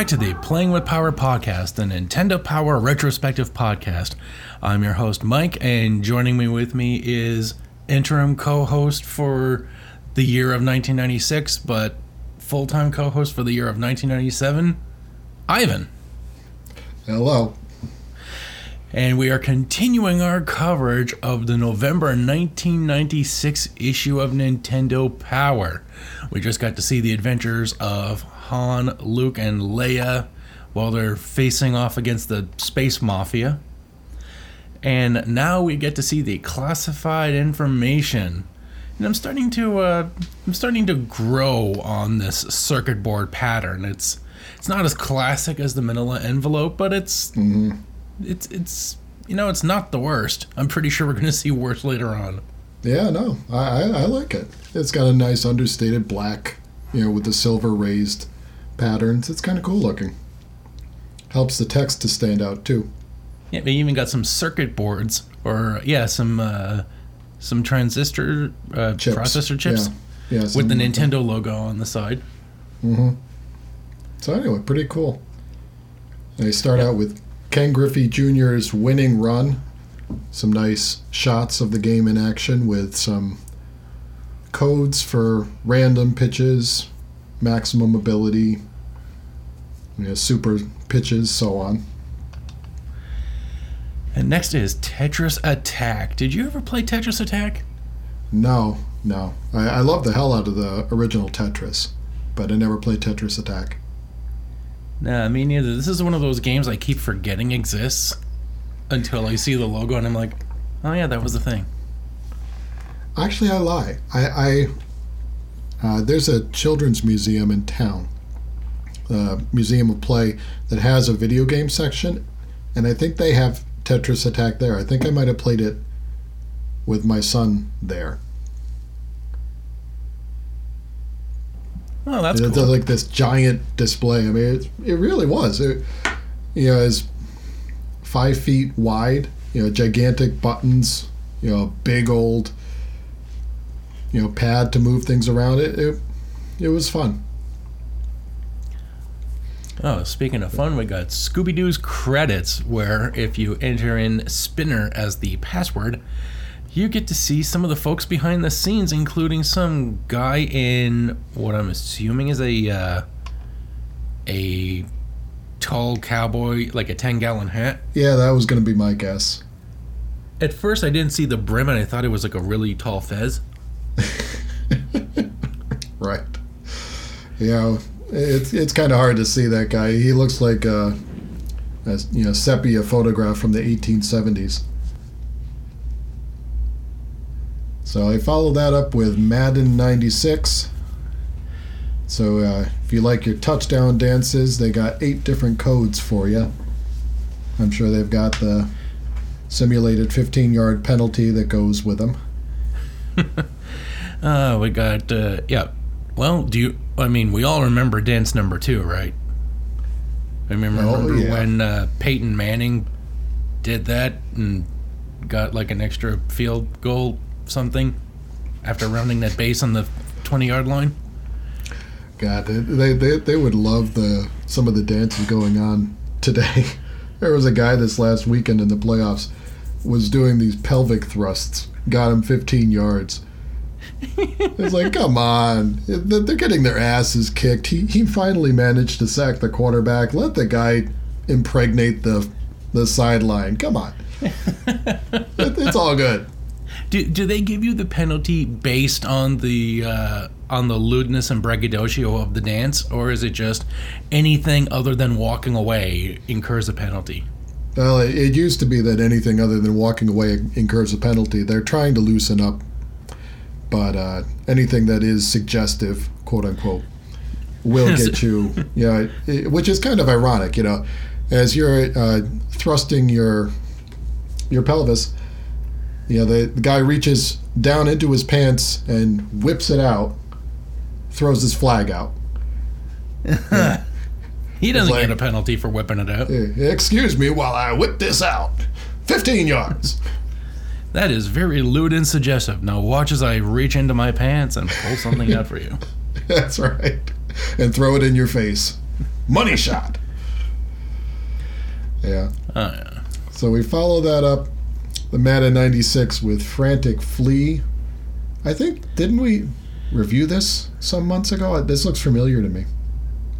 back to the Playing with Power podcast, the Nintendo Power retrospective podcast. I'm your host, Mike, and joining me with me is interim co host for the year of 1996, but full time co host for the year of 1997, Ivan. Hello. And we are continuing our coverage of the November 1996 issue of Nintendo Power. We just got to see the adventures of Han, Luke, and Leia while they're facing off against the Space Mafia. And now we get to see the classified information. And I'm starting to uh, I'm starting to grow on this circuit board pattern. It's it's not as classic as the manila envelope, but it's Mm-hmm. it's it's you know it's not the worst. I'm pretty sure we're going to see worse later on. Yeah, no, I, I, I like it. It's got a nice understated black, you know, with the silver raised patterns. It's kind of cool looking. Helps the text to stand out too. Yeah, they even got some circuit boards or yeah, some uh, some transistor uh, Chips. processor chips Yeah, yeah with the something like. Nintendo logo on the side. Mm-hmm. So anyway, pretty cool. They start out with Ken Griffey Jr.'s winning run. Some nice shots of the game in action with some codes for random pitches, maximum ability, you know, super pitches, so on. And next is Tetris Attack. Did you ever play Tetris Attack? No, no. I, I love the hell out of the original Tetris, but I never played Tetris Attack. Nah, me neither. This is one of those games I keep forgetting exists until I see the logo and I'm like, oh yeah, that was the thing. Actually, I lie. I, I uh, there's a children's museum in town, uh, Museum of Play, that has a video game section, and I think they have Tetris Attack there. I think I might have played it with my son there. Oh, that's it's cool. like this giant display. I mean, it, it really was. It, you know, it's five feet wide. You know, gigantic buttons. You know, big old. You know, pad to move things around. It it, it was fun. Oh, speaking of fun, we got Scooby Doo's credits, where if you enter in Spinner as the password, you get to see some of the folks behind the scenes, including some guy in what I'm assuming is a uh, a tall cowboy, like a ten gallon hat. Yeah, that was going to be my guess. At first, I didn't see the brim, and I thought it was like a really tall fez. Right. Know, it's it's kind of hard to see that guy. He looks like a, a you know sepia photograph from the 1870s. So I followed that up with Madden 96. So uh, if you like your touchdown dances, they got eight different codes for you. I'm sure they've got the simulated 15 yard penalty that goes with them. Uh, we got uh, yeah. Well, do you? I mean, we all remember dance number two, right? I mean, Oh, remember yeah. when uh, Peyton Manning did that and got like an extra field goal something after rounding that base on the twenty yard line. God, they, they, they, they would love the some of the dances going on today. there was a guy this last weekend in the playoffs was doing these pelvic thrusts, got him 15 yards. It's like, come on, they're getting their asses kicked. He he finally managed to sack the quarterback. Let the guy impregnate the the sideline. Come on, It- it's all good. Do, do they give you the penalty based on the uh, on the lewdness and braggadocio of the dance, or is it just anything other than walking away incurs a penalty? Well, it, it used to be that anything other than walking away incurs a penalty. They're trying to loosen up, but uh, anything that is suggestive, quote unquote, will get you. Yeah, which is kind of ironic, you know, as you're uh, thrusting your your pelvis. You know, the, the guy reaches down into his pants and whips it out, throws his flag out. He doesn't like- get a penalty for whipping it out. Excuse me while I whip this out. 15 yards. That is very lewd and suggestive. Now watch as I reach into my pants and pull something out for you. That's right. And throw it in your face. Money shot. Yeah. Oh, yeah. So we follow that up, the Madden 96 with Frantic Flea. I think, didn't we review this some months ago? This looks familiar to me.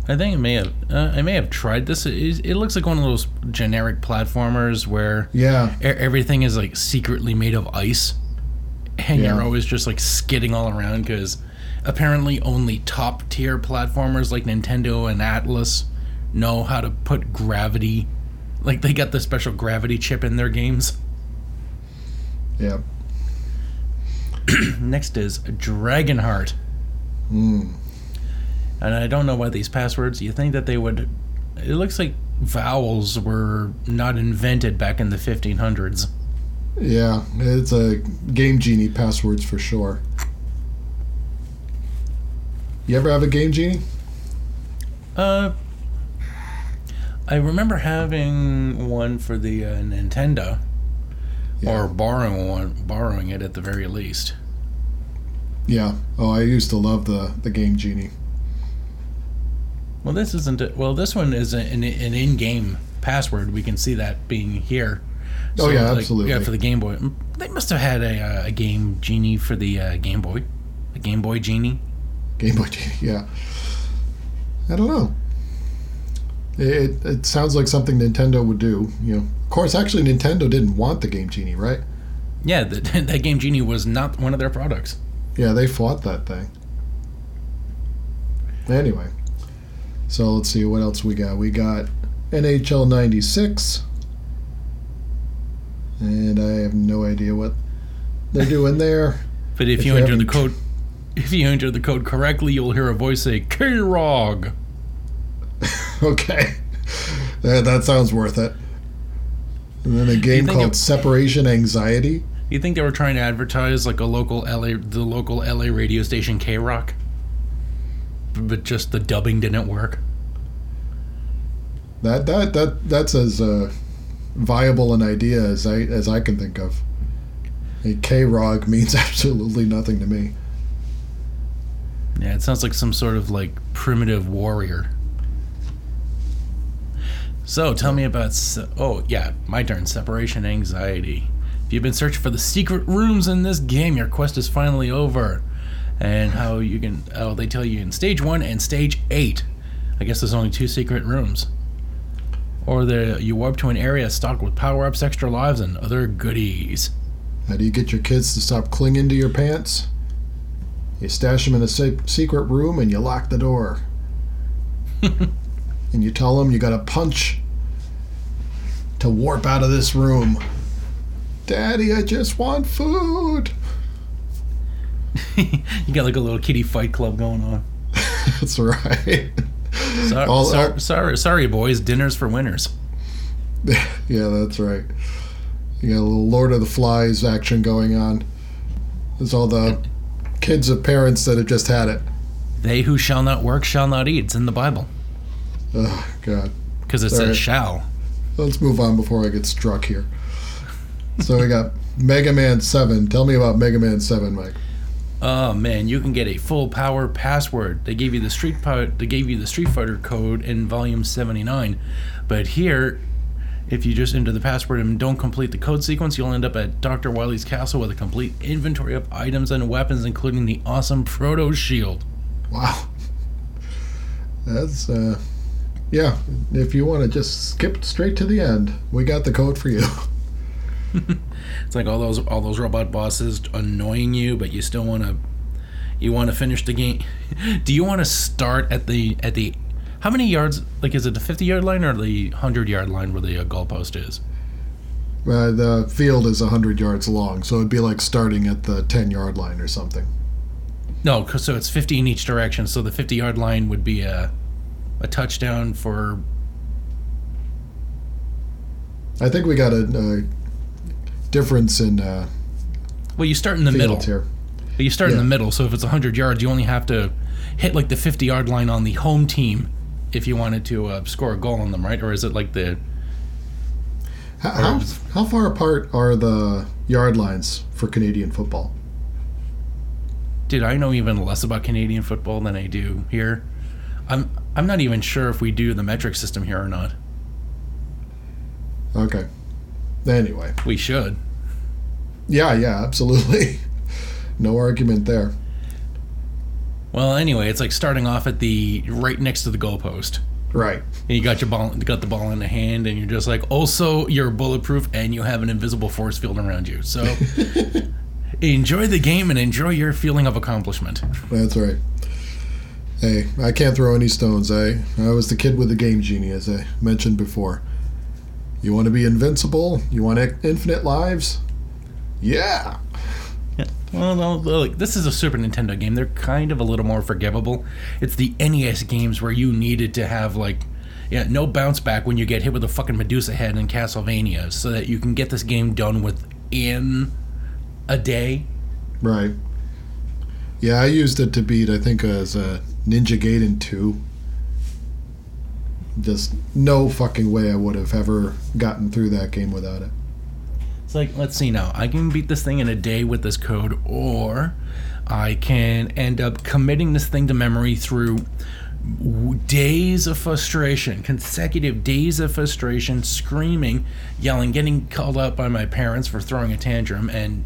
I think I may have uh, I may have tried this. It, it looks like one of those generic platformers where Yeah. e- everything is like secretly made of ice, and Yeah. you're always just like skidding all around because apparently only top tier platformers like Nintendo and Atlus know how to put gravity. Like they got the special gravity chip in their games. Yeah. Next is Dragonheart. Mm. And I don't know why these passwords. You think that they would? It looks like vowels were not invented back in the 1500s. Yeah. It's a Game Genie passwords for sure. You ever have a Game Genie? Uh, I remember having one for the uh, Nintendo, Yeah. or borrowing one, borrowing it at the very least. Yeah. Oh, I used to love the, the Game Genie. Well, this isn't. A, well, this one is an, an in-game password. We can see that being here. Oh, yeah, like, absolutely. Yeah, for the Game Boy. They must have had a, uh, a game genie for the uh, Game Boy, a Game Boy genie. Game Boy Genie, yeah. I don't know. It, it sounds like something Nintendo would do. You know, of course, actually, Nintendo didn't want the Game Genie, right? Yeah, that, that Game Genie was not one of their products. Yeah, they fought that thing. Anyway, so let's see what else we got. We got NHL '96, and I have no idea what they're doing there. But if, If you you enter the code, if you enter the code correctly, you'll hear a voice say K-Rog. Okay, that, that sounds worth it. And then a game called it- Separation Anxiety. You think they were trying to advertise like a local LA, the local LA radio station K Rock, but just the dubbing didn't work. That that that that's as uh, viable an idea as I as I can think of. A K Rog means absolutely nothing to me. Yeah, it sounds like some sort of like primitive warrior. So tell me about. Se- oh yeah, my turn. Separation anxiety. If you've been searching for the secret rooms in this game, your quest is finally over. And how you can? Oh, they tell you in stage one and stage eight. I guess there's only two secret rooms. Or the you warp to an area stocked with power ups, extra lives, and other goodies. How do you get your kids to stop clinging to your pants? You stash them in a safe, secret room and you lock the door. and you tell them you got a punch to warp out of this room. Daddy, I just want food. you got like a little kitty fight club going on. That's right. Sorry, All- sorry, sorry, sorry, boys. Dinner's for winners. yeah, that's right. You got a little Lord of the Flies action going on. There's all the kids of parents that have just had it. They who shall not work shall not eat. It's in the Bible Oh, God. because it All says right. shall. Let's move on before I get struck here. So we got Mega Man 7. Tell me about Mega Man 7, Mike. Oh man, you can get a full power password. They gave you the Street. They gave you the Street Fighter code in Volume 79, but here, if you just enter the password and don't complete the code sequence, you'll end up at Dr. Wily's castle with a complete inventory of items and weapons, including the awesome Proto Shield. Wow. That's, uh, yeah, if you want to just skip straight to the end, we got the code for you. It's like all those all those robot bosses annoying you, but you still want to you want to finish the game. Do you want to start at the at the how many yards? Like, is it the fifty yard line or the hundred yard line where the uh, goalpost is? Uh, the field is 100 yards long, so it'd be like starting at the 10 yard line or something. No, 'cause- so it's fifty in each direction. So the fifty yard line would be a a touchdown for. I think we got a, a difference in uh, Well, you start in the middle. here. But you start in the middle. So if it's hundred yards, you only have to hit like the fifty yard line on the home team if you wanted to uh, score a goal on them, right? Or is it like the How, how, how far apart are the yard lines for Canadian football? Dude, I know even less about Canadian football than I do here. I'm I'm not even sure if we do the metric system here or not. Okay. Anyway. We should. Yeah, yeah, absolutely. no argument there. Well, anyway, it's like starting off at the right next to the goalpost. Right. And you got your ball, got the ball in the hand, and you're just like, also you're bulletproof, and you have an invisible force field around you. So enjoy the game and enjoy your feeling of accomplishment. That's right. Hey, I can't throw any stones. I I was the kid with the game genie, as I eh? mentioned before. You want to be invincible? You want infinite lives? Yeah. Yeah. Well, no, look, this is a Super Nintendo game. They're kind of a little more forgivable. It's the NES games where you needed to have like, yeah, no bounce back when you get hit with a fucking Medusa head in Castlevania, so that you can get this game done within a day. Right. Yeah, I used it to beat. I think uh, as a uh, Ninja Gaiden two. Just no fucking way I would have ever gotten through that game without it. It's like, let's see now. I can beat this thing in a day with this code, or I can end up committing this thing to memory through days of frustration, consecutive days of frustration, screaming, yelling, getting called out by my parents for throwing a tantrum, and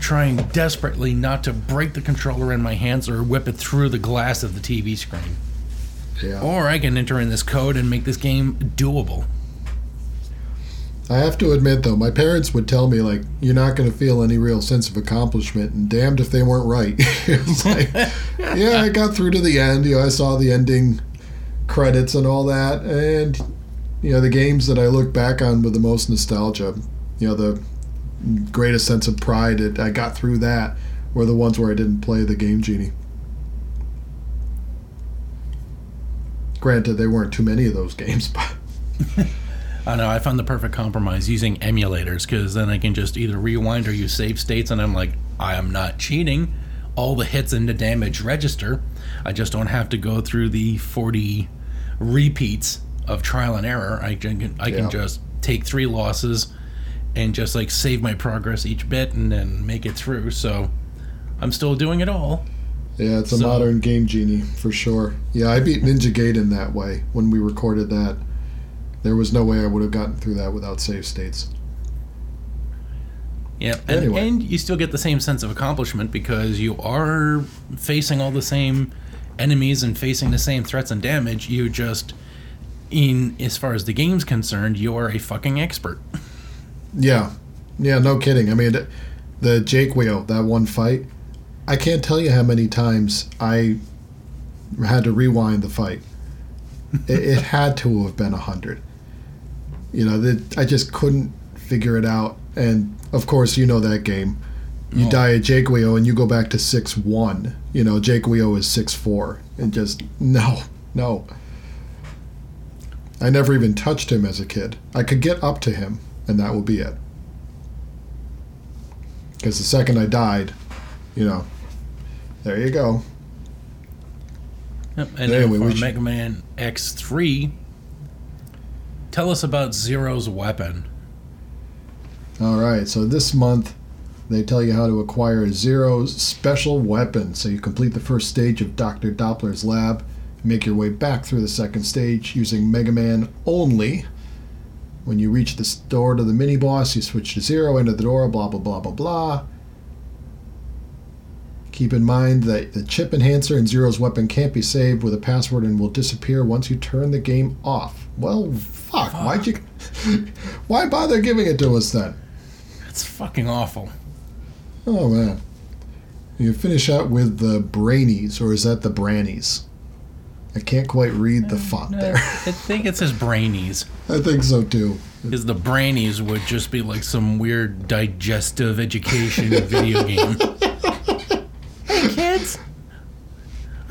trying desperately not to break the controller in my hands or whip it through the glass of the TV screen. Yeah. Or I can enter in this code and make this game doable. I have to admit, though, my parents would tell me, like, you're not going to feel any real sense of accomplishment, and damned if they weren't right. it's like, yeah, I got through to the end. You know, I saw the ending credits and all that, and, you know, the games that I look back on with the most nostalgia, you know, the greatest sense of pride that I got through that were the ones where I didn't play the Game Genie. Granted, there weren't too many of those games, but. I know. I found the perfect compromise using emulators because then I can just either rewind or use save states, and I'm like, I am not cheating. All the hits and the damage register. I just don't have to go through the 40 repeats of trial and error. I can I can Yeah. just take three losses and just like save my progress each bit and then make it through. So I'm still doing it all. Yeah, it's a So- modern game genie for sure. Yeah, I beat Ninja Gaiden that way when we recorded that. There was no way I would have gotten through that without save states. Yeah, and, Anyway. and you still get the same sense of accomplishment because you are facing all the same enemies and facing the same threats and damage. You just, in as far as the game's concerned, you are a fucking expert. Yeah, yeah, no kidding. I mean, the Jaquio, that one fight, I can't tell you how many times I had to rewind the fight. it, it had to have been a hundred. You know, that I just couldn't figure it out. And of course, you know that game. You Oh. die at Jaquio and you go back to six one. You know, Jaquio is six four, and just no, no. I never even touched him as a kid. I could get up to him, and that would be it. Because the second I died, you know, there you go. Yep. And Anyway, for should- Mega Man X3, tell us about Zero's weapon. All right, so this month they tell you how to acquire Zero's special weapon. So you complete the first stage of Dr. Doppler's lab, make your way back through the second stage using Mega Man only. When you reach the door to the mini boss, you switch to Zero, enter the door, blah, blah, blah, blah, blah. Keep in mind that the chip enhancer in Zero's weapon can't be saved with a password and will disappear once you turn the game off. Well, fuck. Why'd you. Why bother giving it to us then? That's fucking awful. Oh man. You finish out with the Brainies, or is that the Brannies? I can't quite read the uh, font No, there. I think it says Brainies. I think so too. Because the Brainies would just be like some weird digestive education video game. hey kids,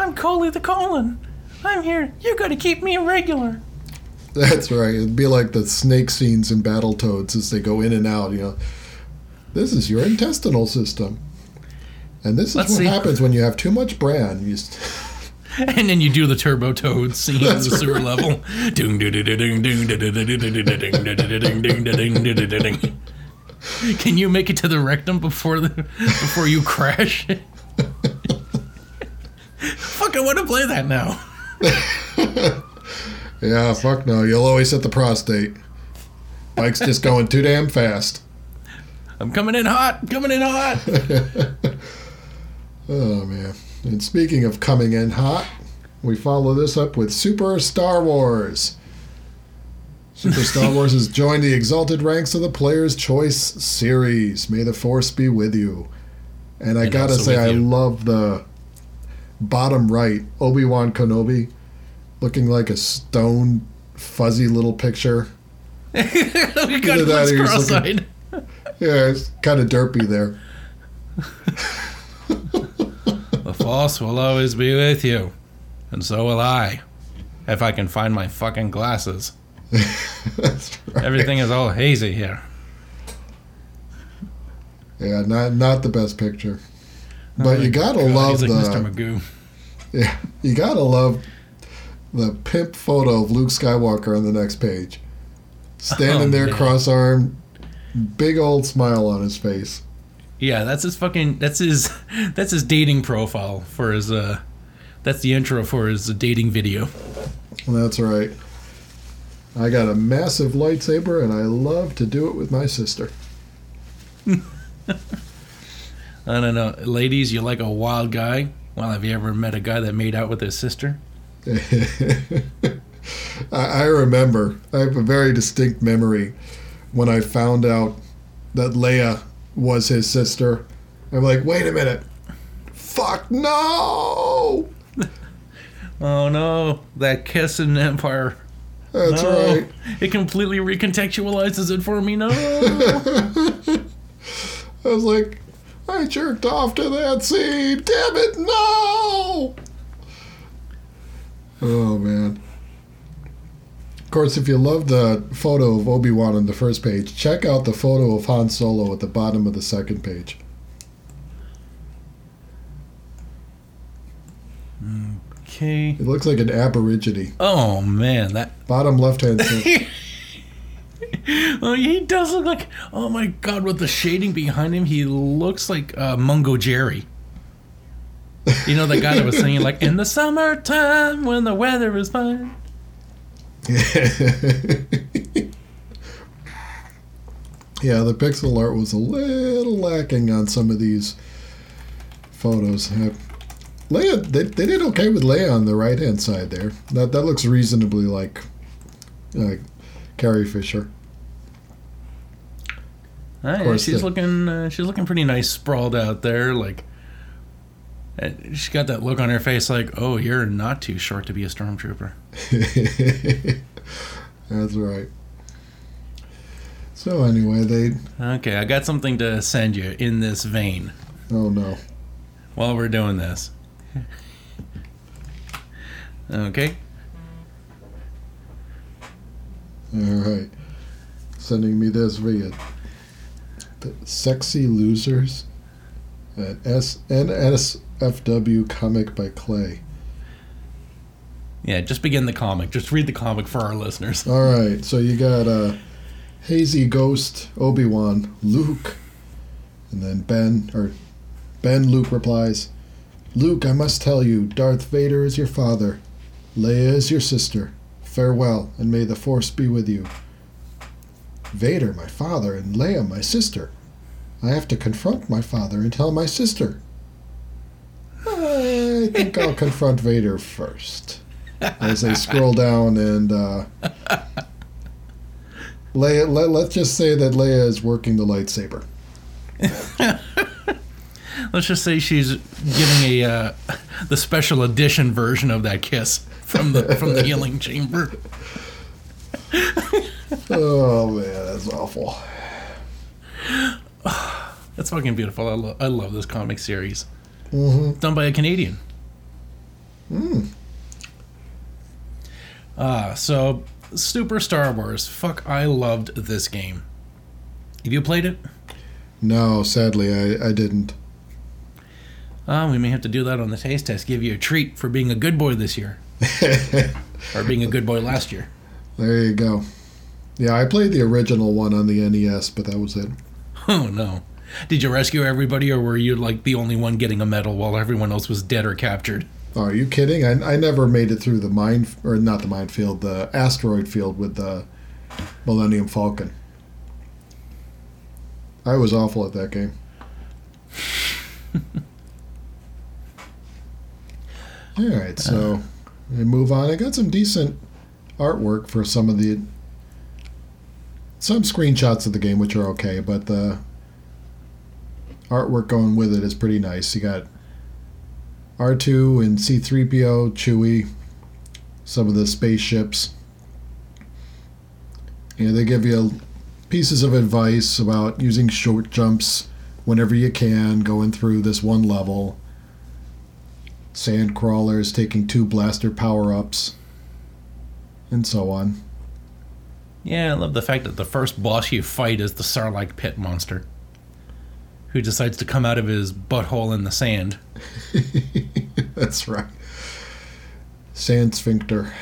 I'm Coley the Colon. I'm here. You gotta keep me regular. That's right. It'd be like the snake scenes in Battletoads as they go in and out, you know. This is your intestinal system. And this is Let's what see. happens when you have too much bran. You s- And then you do the Turbo Toad scene in the sewer right. level. Can you make it to the rectum before the before you crash? Fuck, I want to play that now. Yeah, fuck no. You'll always hit the prostate. Bike's just going too damn fast. I'm coming in hot. Coming in hot. Oh man. And speaking of coming in hot, we follow this up with Super Star Wars. Super Star Wars has joined the exalted ranks of the Player's Choice series. May the Force be with you. And I And gotta say, I love the bottom right Obi Wan Kenobi looking like a stone, fuzzy little picture. we got that cross-eyed. Yeah, it's kind of derpy there. The Force will always be with you, and so will I, if I can find my fucking glasses. Right. Everything is all hazy here. Yeah, not not the best picture. But Oh you gotta God, love he's the Mr. Magoo. yeah, you gotta love the pimp photo of Luke Skywalker on the next page, standing Oh, there man. cross-armed, big old smile on his face. Yeah, that's his fucking. That's his. That's his dating profile for his. uh That's the intro for his dating video. That's right. I got a massive lightsaber, and I love to do it with my sister. I don't know, ladies. You like a wild guy? Well, have you ever met a guy that made out with his sister? I, remember. I have a very distinct memory when I found out that Leia was his sister. I'm like, wait a minute. Fuck no! Oh no, that kiss in Empire. That's no. right. It completely recontextualizes it for me. No. I was like, I jerked off to that scene. Damn it, no! Oh man. Of course, if you love the photo of Obi Wan on the first page, check out the photo of Han Solo at the bottom of the second page. okay. It looks like an aborigine. Oh man, that. Bottom left hand Oh, he does look like. Oh my god, with the shading behind him, he looks like uh, Mungo Jerry. You know that guy that was singing like "In the summertime when the weather is fine." yeah, the pixel art was a little lacking on some of these photos. Leia, they, they did okay with Leia on the right hand side there. That that looks reasonably like Carrie Fisher. Course, she's the- looking. Uh, she's looking pretty nice, sprawled out there. Like, uh, she's got that look on her face, like, "Oh, you're not too short to be a stormtrooper." That's right. So anyway, they Okay, I got something to send you in this vein oh no. while we're doing this. Okay. All right. Sending me this via Sexy Losers at S NSFW comic by Clay. Yeah, just begin the comic. Just read the comic for our listeners. All right, so you got uh, Hazy Ghost, Obi Wan, Luke, and then Ben or Ben. Luke replies, "Luke, I must tell you, Darth Vader is your father, Leia is your sister. Farewell, and may the Force be with you." Vader, my father, and Leia, my sister. I have to confront my father and tell my sister. I think I'll confront Vader first. As they scroll down and uh, Leia, let, let's just say that Leia is working the lightsaber. Let's just say she's getting a uh, the special edition version of that kiss from the from the healing chamber. Oh man, that's awful. That's fucking beautiful. I, lo- I love this comic series. hmm Done by a Canadian. Mm. Ah, so Super Star Wars. Fuck, I loved this game. Have you played it? No, sadly, I, I didn't. Ah, we may have to do that on the taste test. Give you a treat for being a good boy this year, or being a good boy last year. there you go. Yeah, I played the original one on the NES, but that was it. Oh no! Did you rescue everybody, or were you like the only one getting a medal while everyone else was dead or captured? Oh, are you kidding? I, I never made it through the mine or not the minefield, the asteroid field with the Millennium Falcon. I was awful at that game. All right, so we move on. I got some decent artwork for some of the some screenshots of the game, which are okay, but the artwork going with it is pretty nice. You got R2 and C3PO, Chewie, some of the spaceships. And they give you pieces of advice about using short jumps whenever you can, going through this one level. Sand crawlers taking two blaster power ups, and so on. Yeah, I love the fact that the first boss you fight is the Sarlacc pit monster, who decides to come out of his butthole in the sand. That's right. Sand sphincter.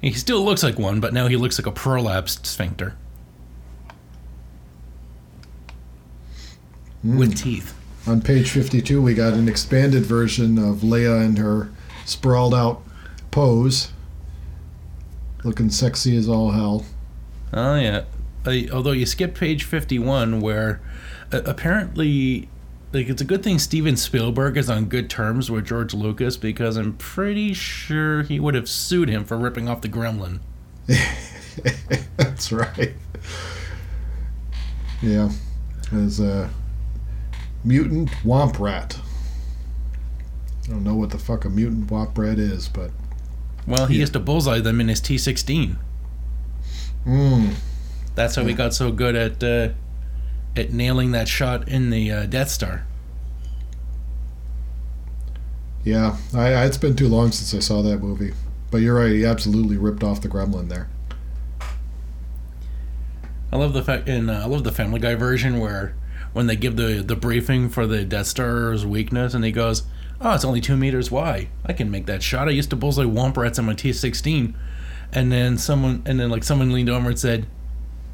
He still looks like one, but now he looks like a prolapsed sphincter. Mm. With teeth. On page 52, we got an expanded version of Leia in her sprawled out pose. Looking sexy as all hell. Oh, yeah. Uh, although you skip page 51, where uh, apparently, like, it's a good thing Steven Spielberg is on good terms with George Lucas because I'm pretty sure he would have sued him for ripping off the gremlin. That's right. Yeah. As a mutant womp rat. I don't know what the fuck a mutant womp rat is, but. Well, he Yeah. used to bullseye them in his T 16. Mm. That's how he got so good at uh, at nailing that shot in the uh, Death Star. Yeah, I, I, it's been too long since I saw that movie. But you're right, he absolutely ripped off the gremlin there. I love the fact, and uh, I love the Family Guy version where when they give the the briefing for the Death Star's weakness, and he goes, "Oh, it's only two meters wide. I can make that shot. I used to bullseye womp rats on my T16." And then someone, and then like someone leaned over and said,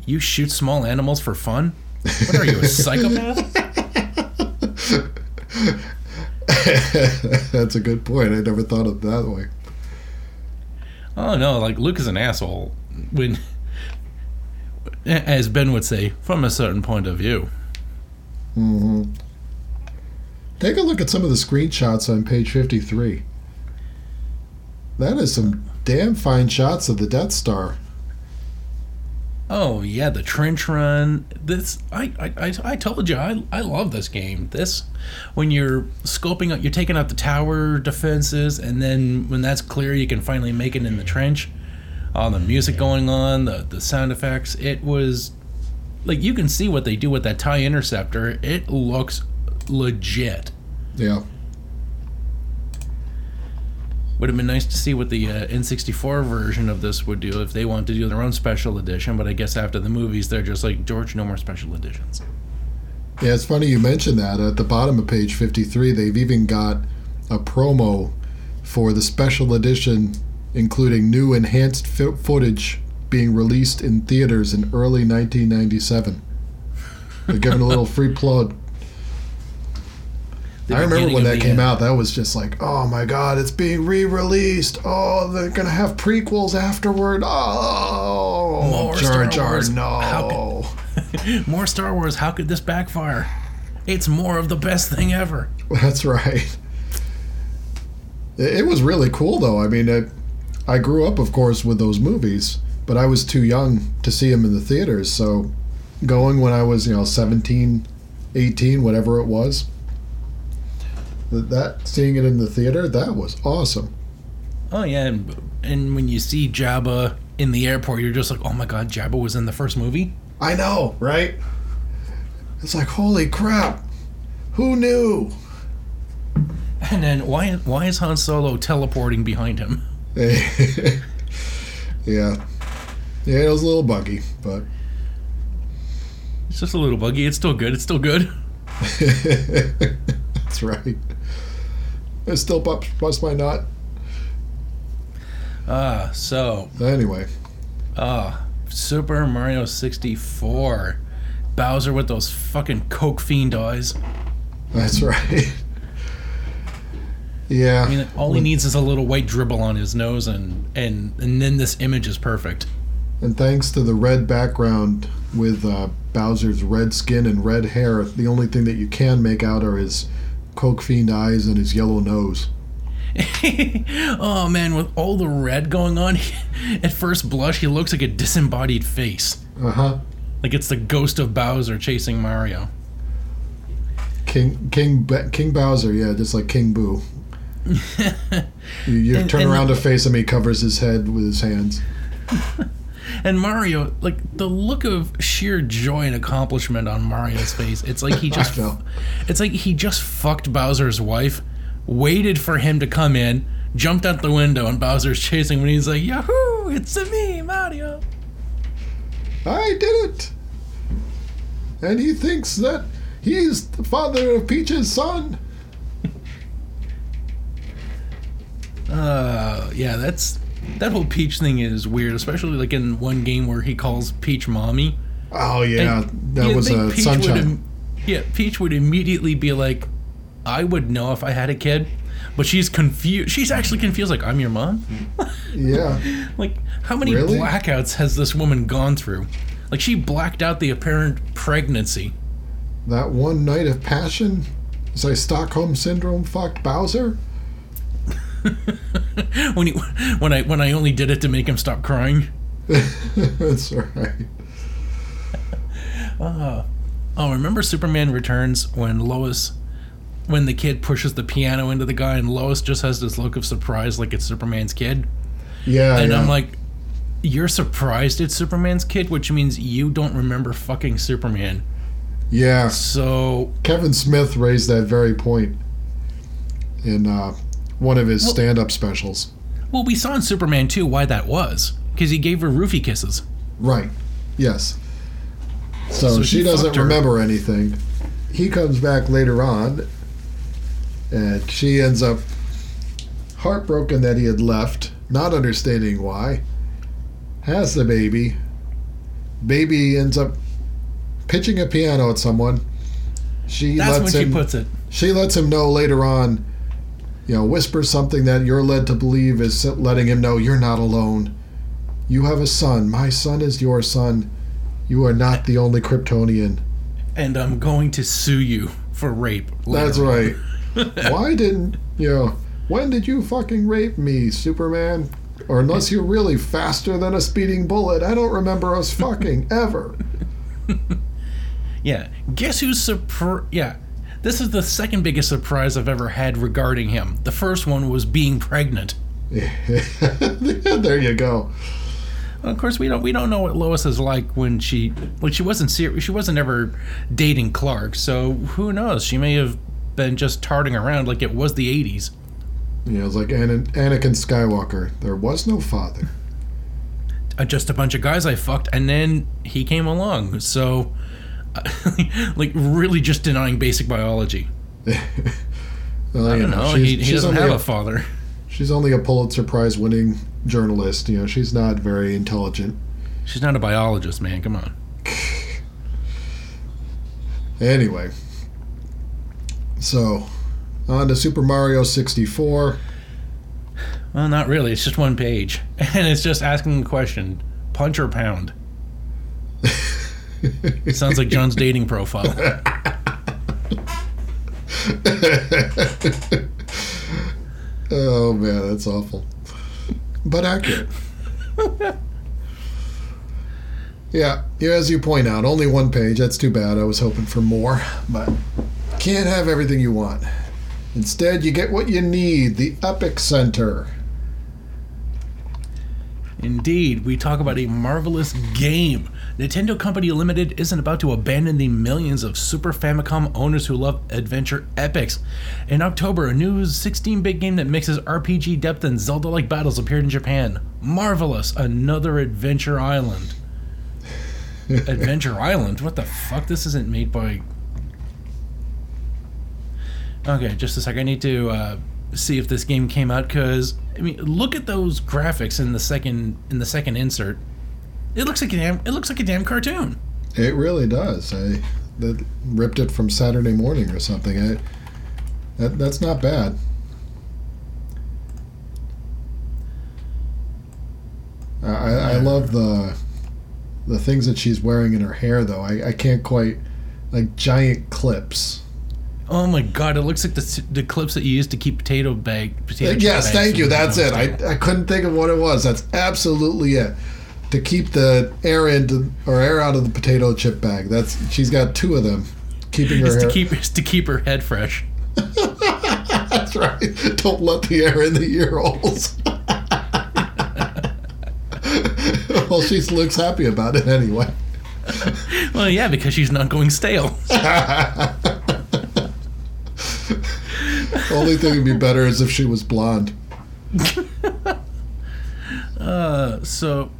"You shoot small animals for fun? What are you, a psychopath?" That's a good point. I never thought of it that way. Oh no, like Luke is an asshole when, as Ben would say, from a certain point of view. hmm Take a look at some of the screenshots on page 53. That is some damn fine shots of the Death Star. Oh yeah, the trench run. This I I, I, told you I, I love this game. This when you're scoping out, you're taking out the tower defenses, and then when that's clear, you can finally make it in the trench. All the music going on, the the sound effects. It was like you can see what they do with that tie interceptor. It looks legit. Yeah. Would have been nice to see what the uh, N64 version of this would do if they wanted to do their own special edition. But I guess after the movies, they're just like George, no more special editions. Yeah, it's funny you mentioned that. At the bottom of page 53, they've even got a promo for the special edition, including new enhanced fi- footage being released in theaters in early 1997. They're giving a little free plug. I remember when that came uh, out, that was just like, oh my god, it's being re released. Oh, they're going to have prequels afterward. Oh, More Jar Star Jar, Wars. no. How More Star Wars. How could this backfire? It's more of the best thing ever. That's right. It it was really cool, though. I mean, it, I grew up, of course, with those movies, but I was too young to see them in the theaters. So, going when I was, you know, 17, 18, whatever it was, that, that seeing it in the theater, that was awesome. Oh yeah, and, and when you see Jabba in the airport, you're just like, oh my god, Jabba was in the first movie. I know, right? It's like, holy crap! Who knew? And then why why is Han Solo teleporting behind him? yeah. Yeah, it was a little buggy, but. It's just a little buggy. It's still good. It's still good. That's right. It still bust, bust my nut. Ah, so Anyway, ah, Super Mario 64. Bowser with those fucking coke fiend eyes. that's right. Yeah. I mean, all he needs is a little white dribble on his nose, and and and then this image is perfect. And thanks to the red background with uh, Bowser's red skin and red hair, the only thing that you can make out are his coke fiend eyes and his yellow nose. oh man, with all the red going on, at first blush, he looks like a disembodied face. Uh huh. Like it's the ghost of Bowser chasing Mario. King King King Bowser, yeah, just like King Boo. you you And- turn and- around to face him, he covers his head with his hands. And Mario, like the look of sheer joy and accomplishment on Mario's face, it's like he just, it's like he just fucked Bowser's wife, waited for him to come in, jumped out the window, and Bowser's chasing him, and he's like, "Yahoo! It's a me, Mario." I did it. And he thinks that he's the father of Peach's son. Uh, yeah, that's that whole Peach thing is weird, especially like in one game where he calls Peach mommy. Oh yeah, And that was a Peach sunshine. im- yeah, Peach would immediately be like, "I would know if I had a kid," but she's confused. She's actually confused. Like, "I'm your mom." Mm-hmm. yeah, Like, how many Really? blackouts has this woman gone through? Like, she blacked out the apparent pregnancy. that one night of passion. Is I Stockholm syndrome fucked Bowser. when he, when I when I only did it to make him stop crying. That's right. Oh, remember Superman Returns when Lois, when the kid pushes the piano into the guy, and Lois just has this look of surprise, like it's Superman's kid, Yeah, and yeah. I'm like, you're surprised it's Superman's kid, which means you don't remember fucking Superman. yeah. So Kevin Smith raised that very point in uh, one of his Well- stand-up specials. Well, we saw in Superman 2 why that was. Because he gave her roofie kisses. Right. Yes. So, So she doesn't remember anything. He comes back later on, and she ends up heartbroken that he had left, not understanding why. Has the baby. Baby ends up pitching a piano at someone. She That's lets when him. she puts it. she lets him know later on. You know, whispers something that you're led to believe is letting him know you're not alone. You have a son. My son is your son. You are not the only Kryptonian. And I'm going to sue you for rape. later That's right. Why didn't you know? When did you fucking rape me, Superman? Or unless you're really faster than a speeding bullet, I don't remember us fucking ever. Yeah. Guess who's surprised? Yeah. This is the second biggest surprise I've ever had regarding him. The first one was being pregnant. there you go. Of course, we don't we don't know what Lois is like when she like she wasn't serious. She wasn't ever dating Clark, so who knows? She may have been just tarting around like it was the '80s. You know, it's like Ana- Anakin Skywalker. There was no father. Uh, just a bunch of guys I fucked, and then he came along. So, like, really, just denying basic biology. Well, I don't know. she's- He, he doesn't have a- a father. She's only a Pulitzer Prize winning journalist. You know, she's not very intelligent. She's not a biologist, man. Come on. Anyway, so on to Super Mario 64. Well, not really. It's just one page, and it's just asking a question: punch or pound. Sounds like John's dating profile. oh man, that's awful, but accurate. yeah, yeah, as you point out, only one page. That's too bad. I was hoping for more, but can't have everything you want. Instead, you get what you need the Epic Center. Indeed, we talk about a marvelous game. Nintendo Company Limited isn't about to abandon the millions of Super Famicom owners who love adventure epics. In October, a new 16 bit game that mixes RPG depth and Zelda like battles appeared in Japan. Marvelous! Another Adventure Island. Adventure Island? What the fuck? This isn't made by. Okay, just a sec. I need to uh, see if this game came out because I mean, look at those graphics in the second in the second insert. It looks like a damn. It looks like a damn cartoon. It really does. I that ripped it from Saturday morning or something. I, that that's not bad. I, I love the the things that she's wearing in her hair though. I, I can't quite like giant clips. Oh my god! It looks like the, the clips that you use to keep potato bag. Potato yes, thank you. That's it. I, I couldn't think of what it was. That's absolutely it. To keep the air into or air out of the potato chip bag. That's she's got two of them, keeping her It's hair. to keep it's to keep her head fresh. That's right. Don't let the air in the ear holes. well, she looks happy about it anyway. Well, yeah, because she's not going stale. Only thing would be better is if she was blonde. Uh, so,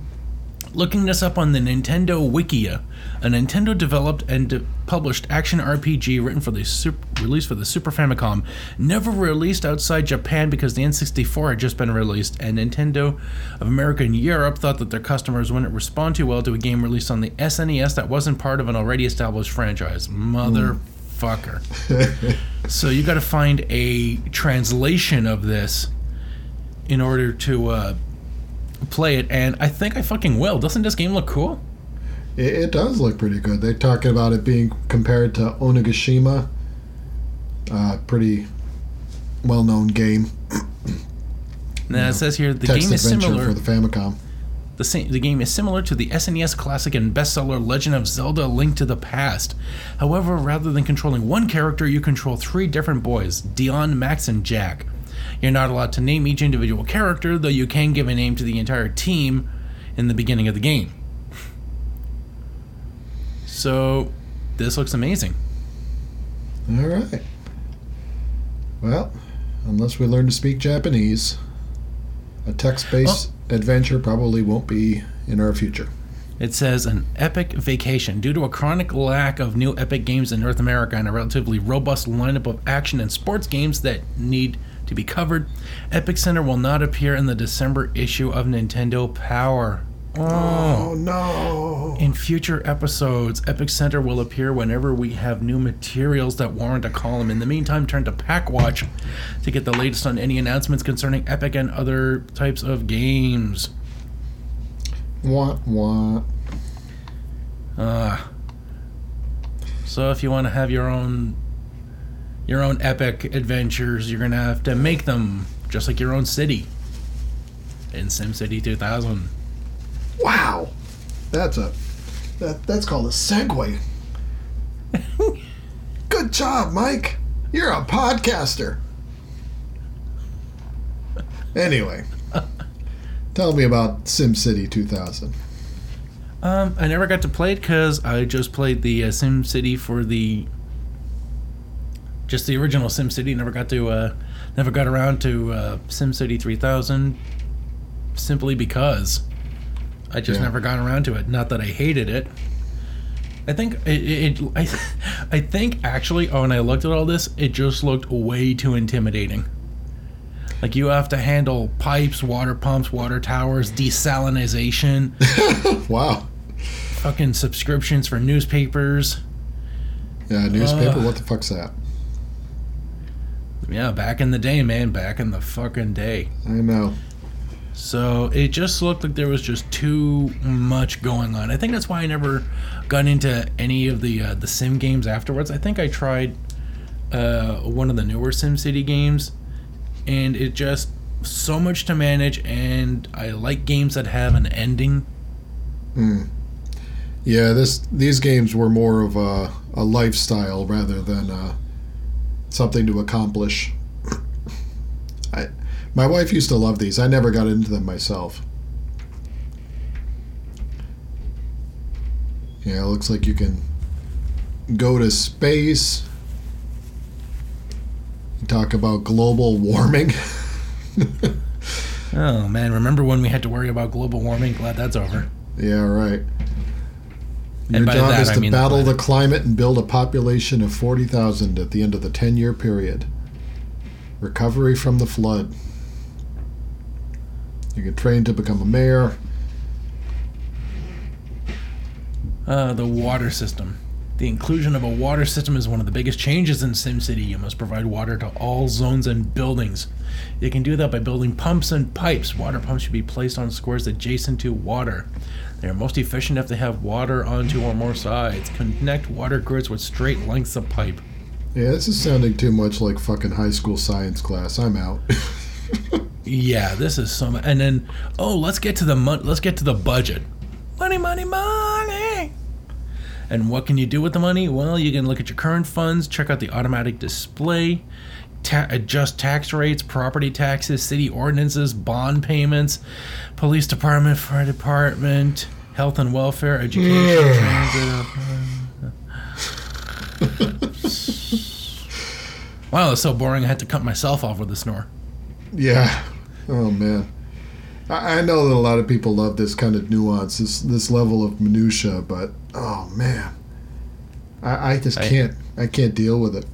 looking this up on the Nintendo Wikia, a Nintendo developed and de- published action RPG written for the super- released for the Super Famicom, never released outside Japan because the N64 had just been released, and Nintendo of America and Europe thought that their customers wouldn't respond too well to a game released on the SNES that wasn't part of an already established franchise. Motherfucker. so you got to find a translation of this in order to uh, play it, and I think I fucking will. Doesn't this game look cool? It, it does look pretty good. They're talking about it being compared to Onigashima. Uh, pretty well known game. Now it says here the game is adventure similar. for the Famicom. The, same, the game is similar to the SNES classic and bestseller Legend of Zelda: Link to the Past. However, rather than controlling one character, you control three different boys: Dion, Max, and Jack. You're not allowed to name each individual character, though you can give a name to the entire team in the beginning of the game. So, this looks amazing. All right. Well, unless we learn to speak Japanese, a text-based oh. Adventure probably won't be in our future. It says an epic vacation. Due to a chronic lack of new epic games in North America and a relatively robust lineup of action and sports games that need to be covered, Epic Center will not appear in the December issue of Nintendo Power. Oh. Oh no! In future episodes, Epic Center will appear whenever we have new materials that warrant a column. In the meantime, turn to Pak Watch to get the latest on any announcements concerning Epic and other types of games. Wah wah. Uh, so if you want to have your own your own epic adventures, you're gonna have to make them just like your own city in SimCity 2000. Wow, that's a that that's called a segue. Good job, Mike. You're a podcaster. Anyway, tell me about SimCity 2000. Um, I never got to play it because I just played the uh, SimCity for the just the original SimCity. Never got to uh, never got around to uh, SimCity 3000 simply because I just Yeah. never got around to it. Not that I hated it. I think it, it I, I think actually oh, when I looked at all this, it just looked way too intimidating. Like you have to handle pipes, water pumps, water towers, desalinization Wow. fucking subscriptions for newspapers. Yeah, newspaper. Ugh. what the fuck's that? Yeah, back in the day, man, back in the fucking day. I know. So it just looked like there was just too much going on. I think that's why I never got into any of the uh, the sim games afterwards. I think I tried uh, one of the newer SimCity games, and it just so much to manage. And I like games that have an ending. Hmm. Yeah, this these games were more of a, a lifestyle rather than uh, something to accomplish. I, my wife used to love these. I never got into them myself. Yeah, it looks like you can go to space. Talk about global warming. Oh man, remember when we had to worry about global warming? Glad that's over. Yeah, right. And Your job that, is I to mean battle the climate and build a population of 40,000 at the end of the 10 year period. Recovery from the flood. You get trained to become a mayor. Uh, the water system. The inclusion of a water system is one of the biggest changes in SimCity. You must provide water to all zones and buildings. You can do that by building pumps and pipes. Water pumps should be placed on squares adjacent to water. They are most efficient if they have water on two or more sides. Connect water grids with straight lengths of pipe. Yeah, this is sounding too much like fucking high school science class. I'm out. Yeah, this is some. And then, oh, let's get to the mon- let's get to the budget. Money, money, money. And what can you do with the money? Well, you can look at your current funds, check out the automatic display, ta- adjust tax rates, property taxes, city ordinances, bond payments, police department, fire department, health and welfare, education, transit. wow, that's so boring. I had to cut myself off with a snore. Yeah. Oh man. I, I know that a lot of people love this kind of nuance, this this level of minutia, but oh man, I, I just I- can't. I can't deal with it.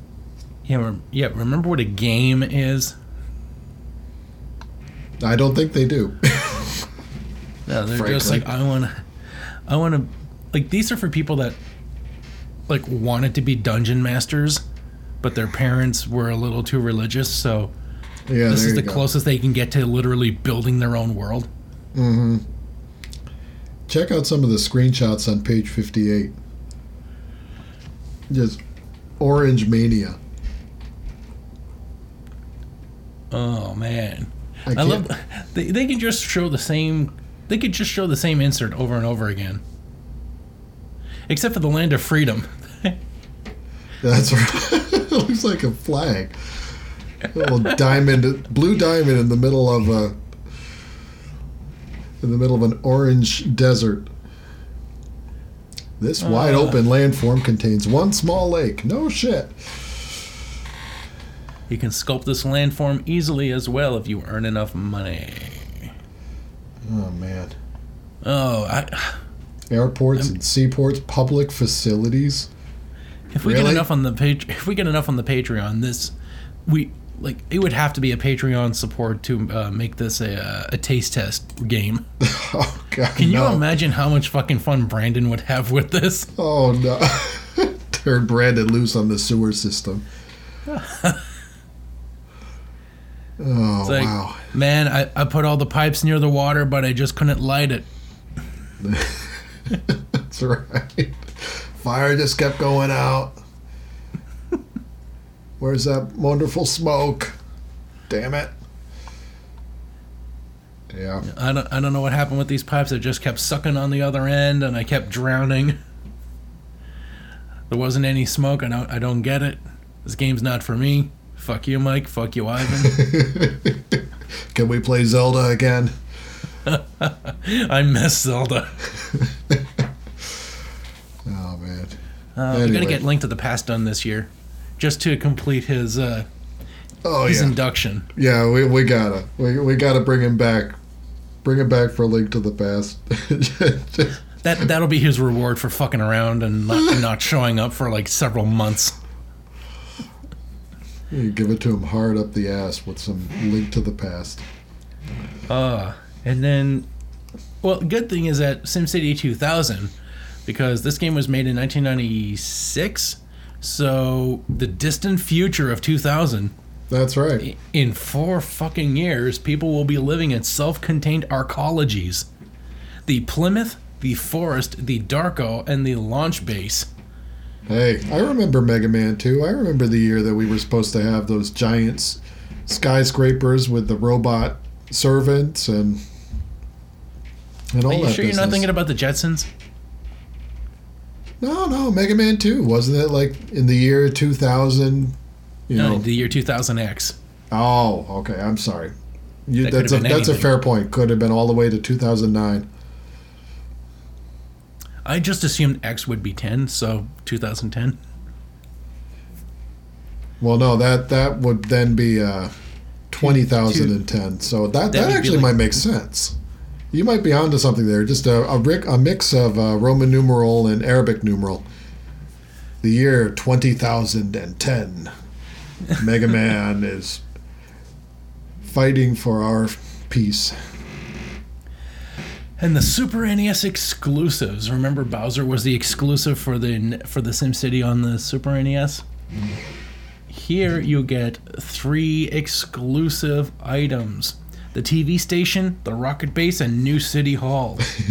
Yeah, rem- yeah. Remember what a game is? I don't think they do. No, they're just like I want, to I want to, like these are for people that, like, wanted to be dungeon masters, but their parents were a little too religious. So yeah, this is the go. closest they can get to literally building their own world. Mm-hmm. Check out some of the screenshots on page fifty-eight. Just orange mania. Oh man, I, I, love. They, they can just show the same. They could just show the same insert over and over again. Except for the land of freedom. That's right. it looks like a flag. A little diamond, blue diamond in the middle of a, in the middle of an orange desert. This wide Uh. open landform contains one small lake. No shit. You can sculpt this landform easily as well if you earn enough money. Oh man. Oh, I, Airports and seaports, public facilities. if we get enough on the page, if we get enough on the Patreon, this we like it would have to be a Patreon support to uh, make this a, uh, a taste test game. Oh god. Can you imagine how much fucking fun Brandon would have with this? Oh no. Turn Brandon loose on the sewer system. Oh like, wow. man, I, I put all the pipes near the water, but I just couldn't light it. That's right. Fire just kept going out. Where's that wonderful smoke? Damn it. Yeah. I don't I don't know what happened with these pipes. I just kept sucking on the other end, and I kept drowning. There wasn't any smoke. I don't I don't get it. This game's not for me. Fuck you, Mike. Fuck you, Ivan. Can we play Zelda again? I miss Zelda. Oh man. Uh, We Anyway. gotta get Link to the Past done this year, just to complete his uh, Oh his yeah. induction. Yeah, we, we gotta. We, we gotta bring him back. Bring him back for a link to the past. That that'll be his reward for fucking around and not, not showing up for like several months. You give it to him hard up the ass with some link to the past. Uh, and then, well, good thing is that SimCity 2000, because this game was made in 1996, so the distant future of 2000, That's right. In four fucking years, people will be living in self-contained arcologies. The Plymouth, the Forest, the Darco, and the Launch Base. Hey, I remember Mega Man 2. I remember the year that we were supposed to have those giants skyscrapers with the robot servants and and all Are you that sure you're not thinking about the Jetsons? No, no, Mega Man 2. Wasn't it like in the year 2000? You No, know. the year 2000X. oh, okay. I'm sorry. You, That that's a that's a fair point. Could have been all the way to 2009. I just assumed X would be 10, so 2010. Well, no, that that would then be uh, 2010. So that That that actually like- might make sense. You might be onto something there. Just a a, ric- a mix of uh, Roman numeral and Arabic numeral. The year 2010. Mega Man is fighting for our peace. And the Super NES exclusives. Remember, Bowser was the exclusive for the for the SimCity on the Super NES. Here you get three exclusive items: the TV station, the rocket base, and New City Hall.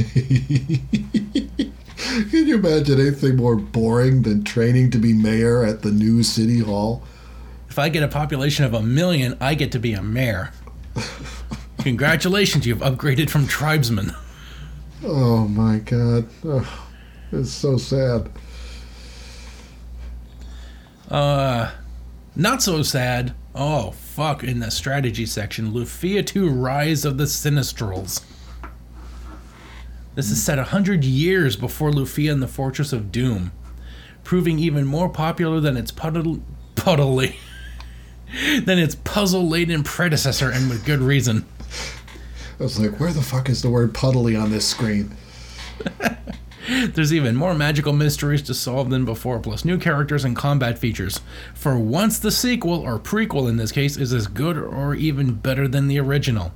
Can you imagine anything more boring than training to be mayor at the new city hall? If I get a population of a million, I get to be a mayor. Congratulations, you've upgraded from tribesman. Oh my god. Oh, it's so sad. Uh, not so sad. Oh, fuck, in the strategy section, Lufia 2 Rise of the Sinistrals. This is set 100 years before Lufia and the Fortress of Doom, proving even more popular than its puddle, puddly, than its puzzle-laden predecessor, and with good reason. I was like, where the fuck is the word puddly on this screen? There's even more magical mysteries to solve than before, plus new characters and combat features. For once, the sequel, or prequel in this case, is as good or even better than the original.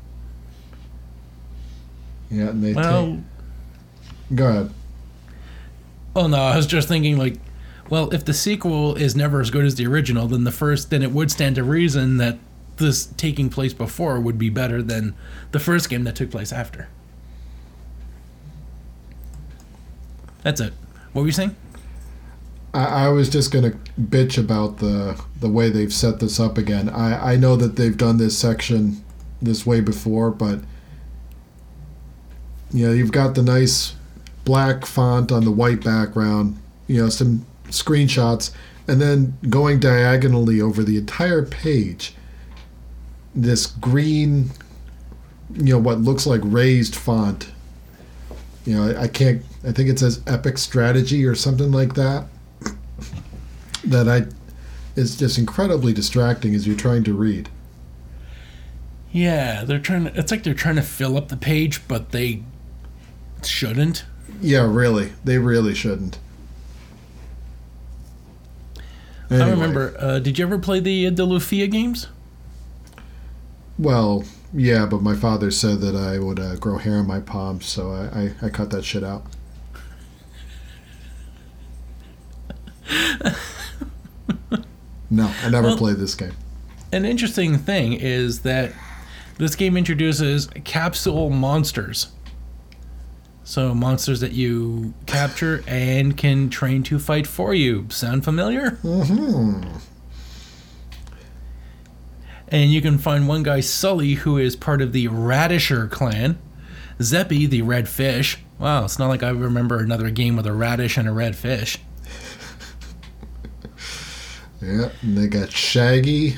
Yeah, and they Well, take. Go ahead. oh no, I was just thinking like, well, if the sequel is never as good as the original, then the first, then it would stand to reason that this taking place before would be better than the first game that took place after. That's it. What were you saying? I, I was just gonna bitch about the the way they've set this up again. I, I know that they've done this section this way before, but you know, you've got the nice black font on the white background, you know, some screenshots, and then going diagonally over the entire page, this green, you know, what looks like raised font. You know, I, I can't. I think it says Epic Strategy or something like that. That I, is just incredibly distracting as you're trying to read. Yeah, they're trying to. It's like they're trying to fill up the page, but they shouldn't. Yeah, really, they really shouldn't. I remember. Uh, did you ever play the the Lufia games? Well, yeah, but my father said that I would uh, grow hair on my palms, so I, I, I cut that shit out. No, I never Well- played this game. An interesting thing is that this game introduces capsule monsters. So monsters that you capture and can train to fight for you. Sound familiar? hmm And you can find one guy, Sully, who is part of the Radisher clan. Zeppy, the red fish. Wow, it's not like I remember another game with a radish and a red fish. Yeah, and they got Shaggy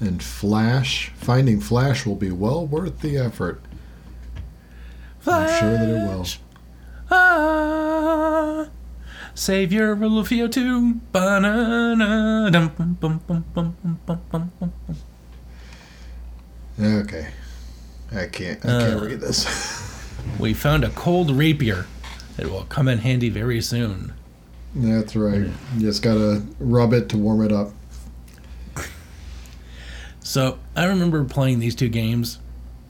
and Flash. Finding Flash will be well worth the effort. I'm sure that it will. Ah, Savior of Lufia 2. Ba-na-na, dum, bum, bum, bum, bum, bum, bum, bum, bum. Okay. I can't. I can't Uh. read this. We found a cold rapier. It will come in handy very soon. That's right. You just gotta rub it to warm it up. So I remember playing these two games.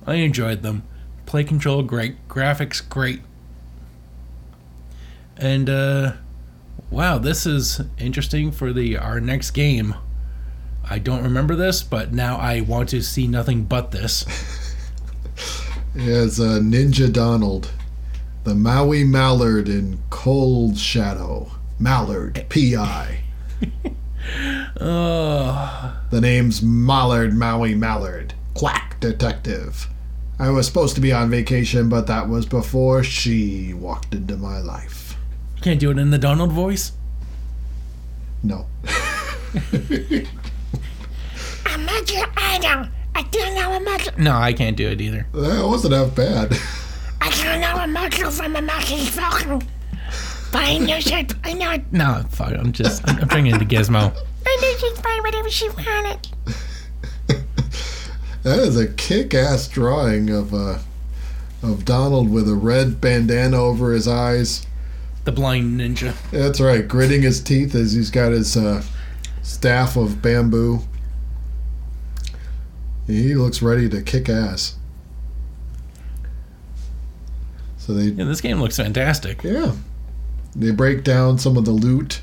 I enjoyed them. Play control great, graphics great. And uh wow, this is interesting for the our next game. I don't remember this, but now I want to see nothing but this. It's uh, Ninja Donald, the Maui Mallard in Cold Shadow. Mallard, P.I. Oh, uh. The name's Mallard Maui Mallard. Quack Detective. I was supposed to be on vacation, but that was before she walked into my life. can't do it in the Donald voice. No. A magic item. I don't know a magic. No, I can't do it either. That wasn't half bad. I don't know a magic from a magic falcon. But I shirt. she. I know. No, fuck. I'm just. I'm, I'm bringing the gizmo. I know she'd find whatever she wanted. That is a kick-ass drawing of uh, of Donald with a red bandana over his eyes. The blind ninja. That's right, gritting his teeth as he's got his uh, staff of bamboo. He looks ready to kick ass. So they Yeah, this game looks fantastic. Yeah. They break down some of the loot,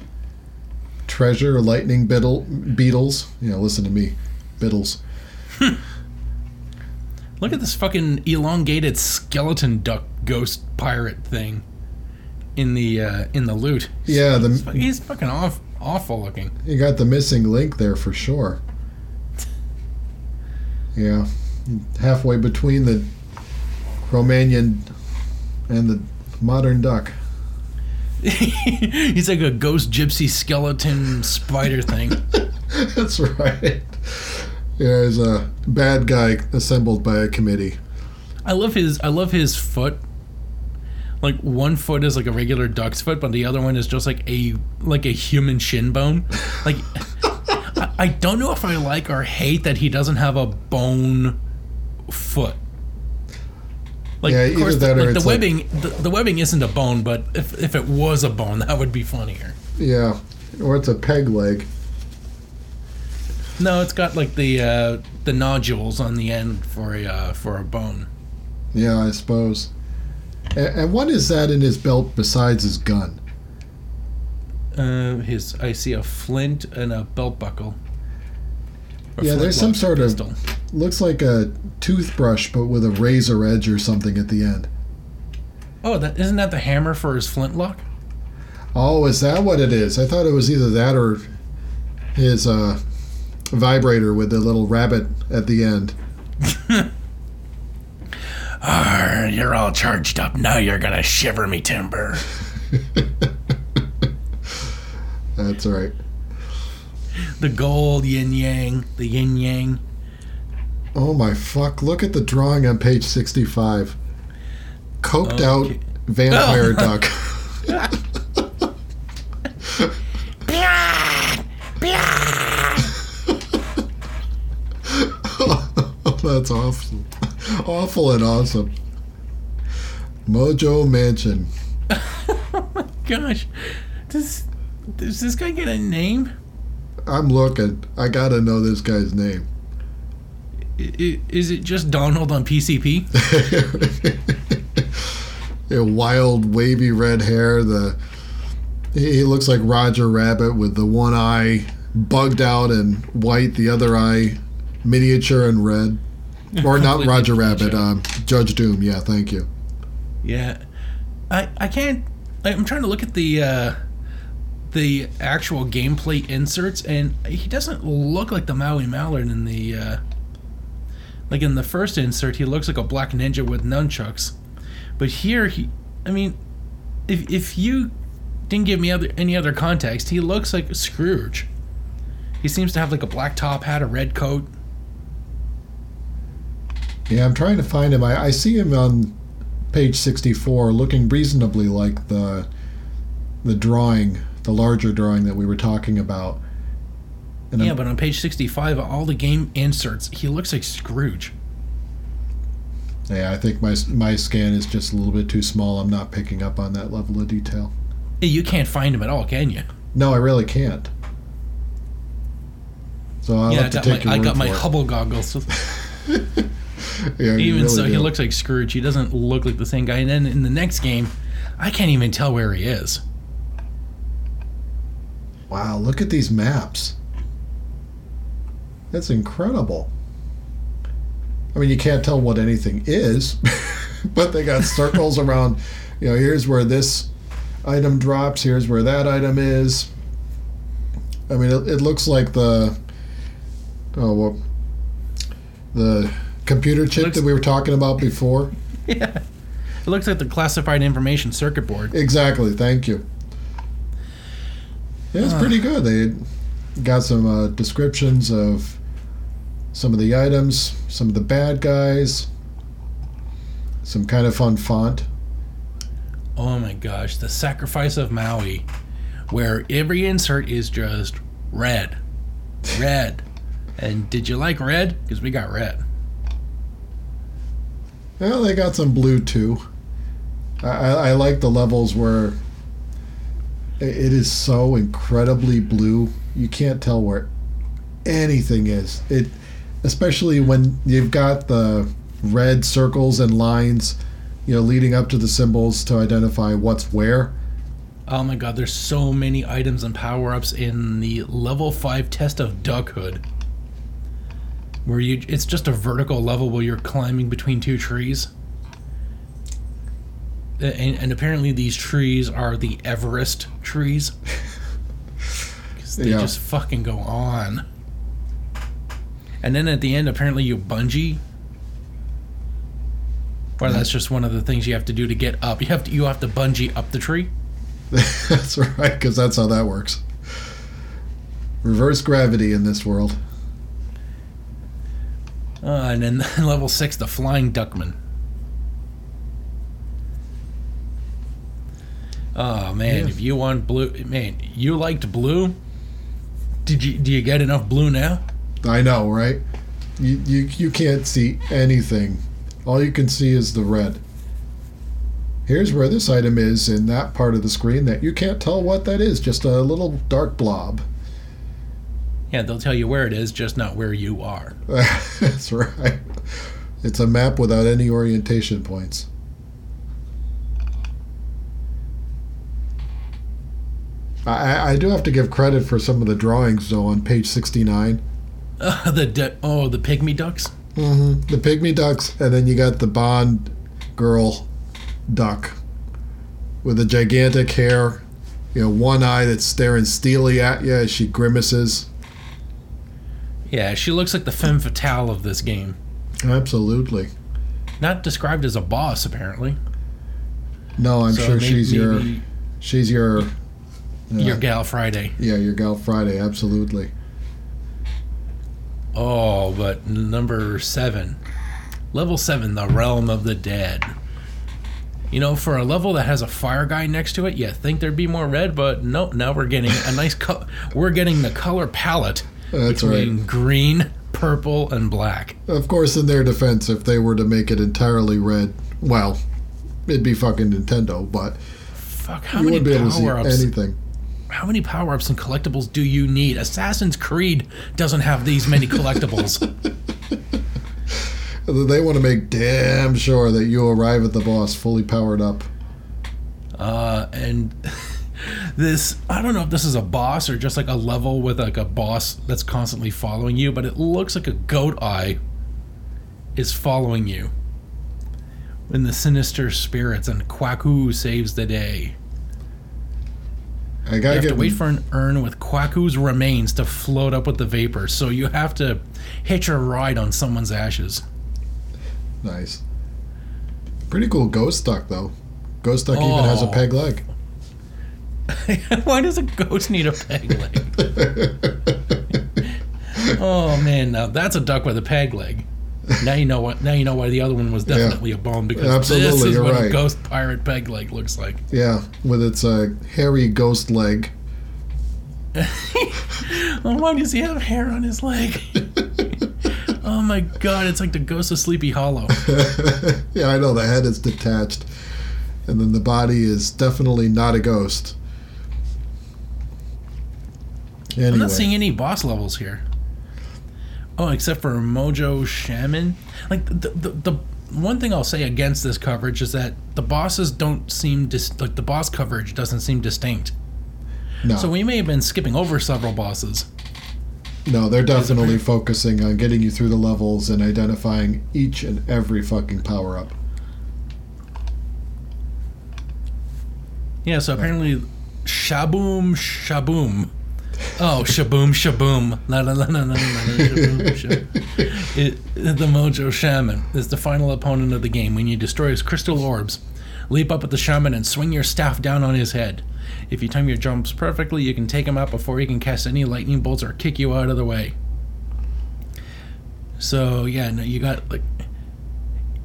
treasure, lightning beetle, beetles. Yeah, listen to me, beetles. Look at this fucking elongated skeleton duck ghost pirate thing in the uh, in the loot. Yeah, He's, the he's fucking off, awful looking. you got the missing link there for sure. Yeah, halfway between the Romanian and the modern duck. he's like a ghost gypsy skeleton spider thing. That's right. Yeah, he's a bad guy assembled by a committee. I love his I love his foot. Like one foot is like a regular duck's foot, but the other one is just like a like a human shin bone. Like I, I don't know if I like or hate that he doesn't have a bone foot. Like Yeah, of course either the, that or like, the it's like- webbing the, the webbing isn't a bone, but if if it was a bone, that would be funnier. Yeah, or it's a peg leg. No, it's got like the uh, the nodules on the end for a uh, for a bone. Yeah, I suppose. And, and what is that in his belt besides his gun? Uh, his I see a flint and a belt buckle. A Yeah, there's some sort of- pistol. Looks like a toothbrush, but with a razor edge or something at the end. Oh, that isn't that the hammer for his flintlock? Oh, is that what it is? I thought it was either that or his uh, vibrator with the little rabbit at the end. Arr, you're all charged up. Now you're gonna shiver me timber. That's right. The gold yin yang, the yin yang. Oh my fuck! Look at the drawing on page sixty-five. Coked out Okay. vampire oh. duck. Blah! Oh, Blah! That's awful. Awful and awesome. Mojo Mansion. oh my Gosh, does does this guy get a name? I'm looking. I gotta know this guy's name. Is it just Donald on PCP? Yeah, wild, wavy red hair. The he he looks like Roger Rabbit with the one eye bugged out and white, the other eye miniature and red. Or not Roger Rabbit, um, Judge Doom. Yeah, thank you. Yeah, I I can't. I'm trying to look at the uh, the actual gameplay inserts, and he doesn't look like the Maui Mallard in the uh, like in the first insert. He looks like a black ninja with nunchucks, but here he. I mean, if if you didn't give me other any other context, he looks like Scrooge. He seems to have like a black top hat, a red coat. Yeah, I'm trying to find him. I, I see him on page 64 looking reasonably like the the drawing, the larger drawing that we were talking about. And Yeah, I'm- but on page 65, all the game inserts, he looks like Scrooge. yeah, I think my my scan is just a little bit too small. I'm not picking up on that level of detail. You can't find him at all, can you? No, I really can't. So I'll yeah, I have to got take my, I got my it. Hubble goggles. Yeah, even really so, he looks like Scrooge. He doesn't look like the same guy. And then in the next game, I can't even tell where he is. Wow, look at these maps. That's incredible. I mean, you can't tell what anything is, but they got circles around. You know, here's where this item drops. Here's where that item is. I mean, it, it looks like the oh well, the computer chip Looks- that we were talking about before. Yeah. It looks like the classified information circuit board. Exactly. Thank you. Yeah, it's pretty good. They got some uh, descriptions of some of the items, some of the bad guys, some kind of fun font. Oh my gosh, the sacrifice of Maui, where every insert is just red. Red. And did you like red? Because we got red. Well, they got some blue too. I, I, I like the levels where it is so incredibly blue. You can't tell where anything is. It, especially when you've got the red circles and lines, you know, leading up to the symbols to identify what's where. Oh my god, there's so many items and power ups in the level 5 test of Duckhood. Where you it's just a vertical level where you're climbing between two trees. And, and apparently these trees are the Everest trees. 'Cause they Yeah. just fucking go on. And then at the end, apparently you bungee. Or that's just one of the things you have to do to get up. You have to you have to bungee up the tree. that's right, because that's how that works. Reverse gravity in this world. Uh, and then level six, the flying duckman. Oh man, Yeah. if you want blue, man, you liked blue. Did you do you get enough blue now? I know, right? You, you you can't see anything. All you can see is the red. Here's where this item is in that part of the screen that you can't tell what that is. Just a little dark blob. Yeah, they'll tell you where it is, just not where you are. That's right. It's a map without any orientation points. I, I- I do have to give credit for some of the drawings, though, on page 69. Uh, the du- oh, the pygmy ducks. hmm The pygmy ducks, and then you got the Bond girl duck with the gigantic hair, you know, one eye that's staring steely at you as she grimaces. Yeah, she looks like the femme fatale of this game. Absolutely. Not described as a boss, apparently. No, I'm So sure may- she's your maybe she's your your uh, gal Friday. yeah your gal Friday. Absolutely. Oh, but number seven. Level seven, the realm of the dead. You know, for a level that has a fire guy next to it, you think there'd be more red, but no, now we're getting a nice co- we're getting the color palette That's between right. green, purple, and black. Of course, in their defense, if they were to make it entirely red, well, it'd be fucking Nintendo. But Fuck, how you many wouldn't be able to see ups? anything. How many power ups and collectibles do you need? Assassin's Creed doesn't have these many collectibles. They want to make damn sure that you arrive at the boss fully powered up. Uh, and this I don't know if this is a boss or just like a level with like a boss that's constantly following you, but it looks like a goat eye is following you. When the sinister spirits and Kwaku saves the day. I You gotta have get to wait for an urn with Kwaku's remains to float up with the vapor, so you have to hitch a ride on someone's ashes. nice. Pretty cool ghost duck though. Ghost duck even has a Oh. peg leg. Why does a ghost need a peg leg? Oh man, now that's a duck with a peg leg. Now you know what. Now you know why the other one was definitely a bone because this is what right. a ghost pirate peg leg looks like. yeah, with its uh, hairy ghost leg. Why does he have hair on his leg? oh my god, it's like the ghost of Sleepy Hollow. yeah, I know the head is detached, and then the body is definitely not a ghost. Anyway, I'm not seeing any boss levels here. Oh, except for Mojo Shaman. Like the the, the one thing I'll say against this coverage is that the bosses don't seem dis- like the boss coverage doesn't seem distinct. no, So we may have been skipping over several bosses. no, they're definitely focusing on getting you through the levels and identifying each and every fucking power up. Yeah, so apparently Shaboom Shaboom. Oh, Shaboom Shaboom. La la la la la la Shaboom Shaboom. It, the Mojo Shaman is the final opponent of the game. When you destroy his crystal orbs, leap up at the shaman and swing your staff down on his head. If you time your jumps perfectly, you can take him out before he can cast any lightning bolts or kick you out of the way. So yeah, no, you got like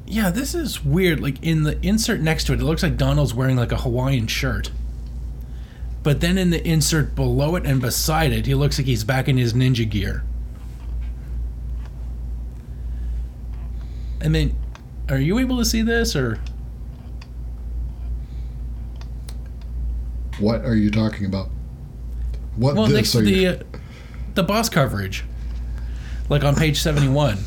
yeah, this is weird. Like in the insert next to it, it looks like Donald's wearing like a Hawaiian shirt. But then in the insert below it and beside it, he looks like he's back in his ninja gear. I mean, are you able to see this or What are you talking about? What well this next to are the you? uh, the boss coverage, like on page seventy one.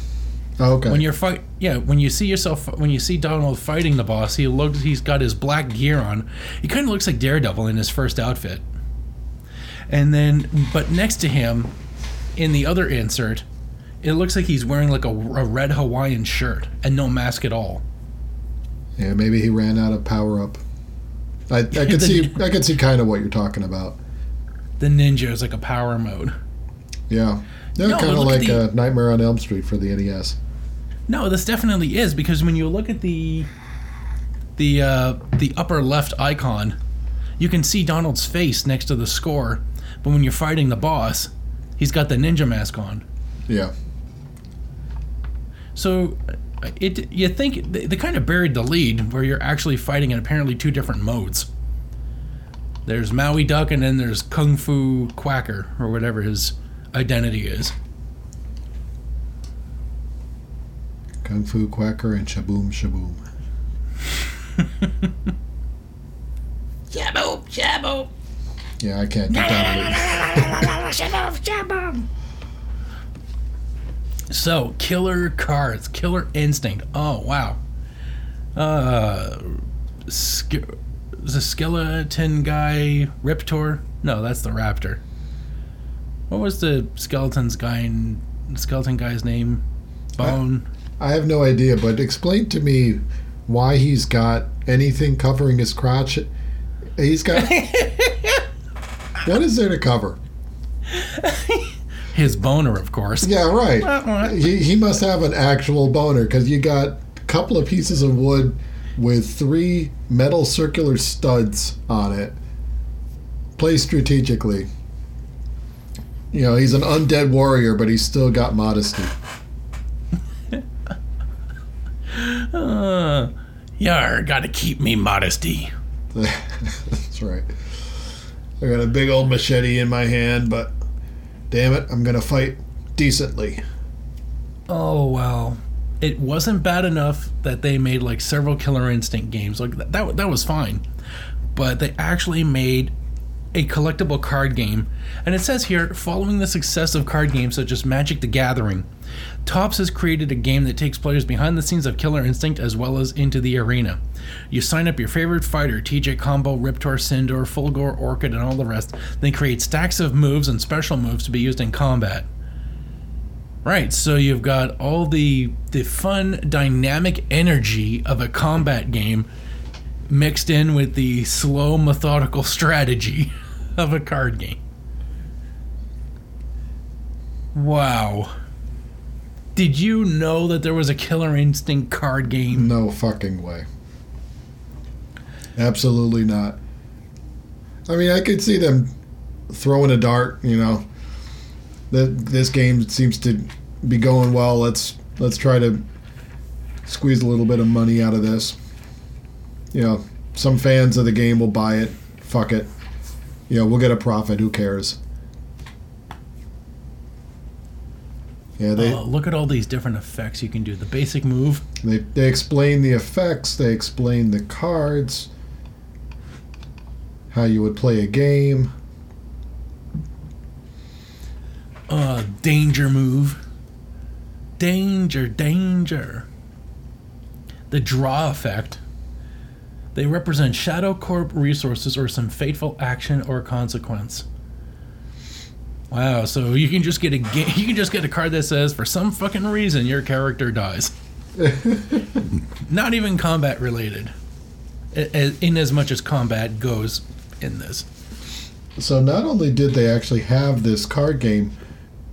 Oh, okay. When you're fight, yeah, when you see yourself, when you see Donald fighting the boss, he looks, he's got his black gear on. He kind of looks like Daredevil in his first outfit. And then, but next to him, in the other insert, it looks like he's wearing like a, a red Hawaiian shirt and no mask at all. yeah, maybe he ran out of power up. I, I could see I could see kind of what you're talking about. The ninja is like a power mode. Yeah. Yeah, No, kind of like the- uh, Nightmare on Elm Street for the NES. No, this definitely is because when you look at the the uh, the upper left icon, you can see Donald's face next to the score. But when you're fighting the boss, he's got the ninja mask on. Yeah. So it you think they, they kind of buried the lead where you're actually fighting in apparently two different modes. There's Maui Duck and then there's Kung Fu Quacker or whatever his identity is. Kung Fu Quacker and Shaboom Shaboom. Shaboom, shaboom. Yeah, I can't get down to it. Shaboom, shaboom. So, killer cards, killer instinct. Oh wow. Uh, ske- is a skeleton guy Riptor? No, that's the Raptor. What was the skeleton's guy? In, skeleton guy's name? Bone. I have no idea, but explain to me why he's got anything covering his crotch. He's got. what is there to cover? His boner, of course. Yeah, right. He, he must have an actual boner because you got a couple of pieces of wood with three metal circular studs on it. Placed strategically. You know, he's an undead warrior, but he's still got modesty. Uh, yar, gotta keep me modesty. That's right. I got a big old machete in my hand, but damn it, I'm gonna fight decently. Oh well, it wasn't bad enough that they made like several Killer Instinct games. Like that, that, that was fine, but they actually made a collectible card game, and it says here, following the success of card games such as Magic: The Gathering, Topps has created a game that takes players behind the scenes of Killer Instinct as well as into the arena. You sign up your favorite fighter, TJ Combo, Riptor, Cinder, Fulgor, Orchid, and all the rest, then create stacks of moves and special moves to be used in combat. Right, so you've got all the the fun dynamic energy of a combat game mixed in with the slow methodical strategy of a card game. Wow. Did you know that there was a Killer Instinct card game? No fucking way. Absolutely not. I mean, I could see them throwing a dart. You know, that this game seems to be going well. Let's let's try to squeeze a little bit of money out of this. You know, some fans of the game will buy it. Fuck it. You know, we'll get a profit. Who cares? Yeah, they Oh, look at all these different effects you can do. The basic move. They, they explain the effects, they explain the cards, how you would play a game. Uh, danger move. Danger, danger. The draw effect. They represent Shadow Corp resources or some fateful action or consequence. Wow, so you can just get a ga- you can just get a card that says for some fucking reason your character dies. Not even combat related. In as much as combat goes in this. So not only did they actually have this card game,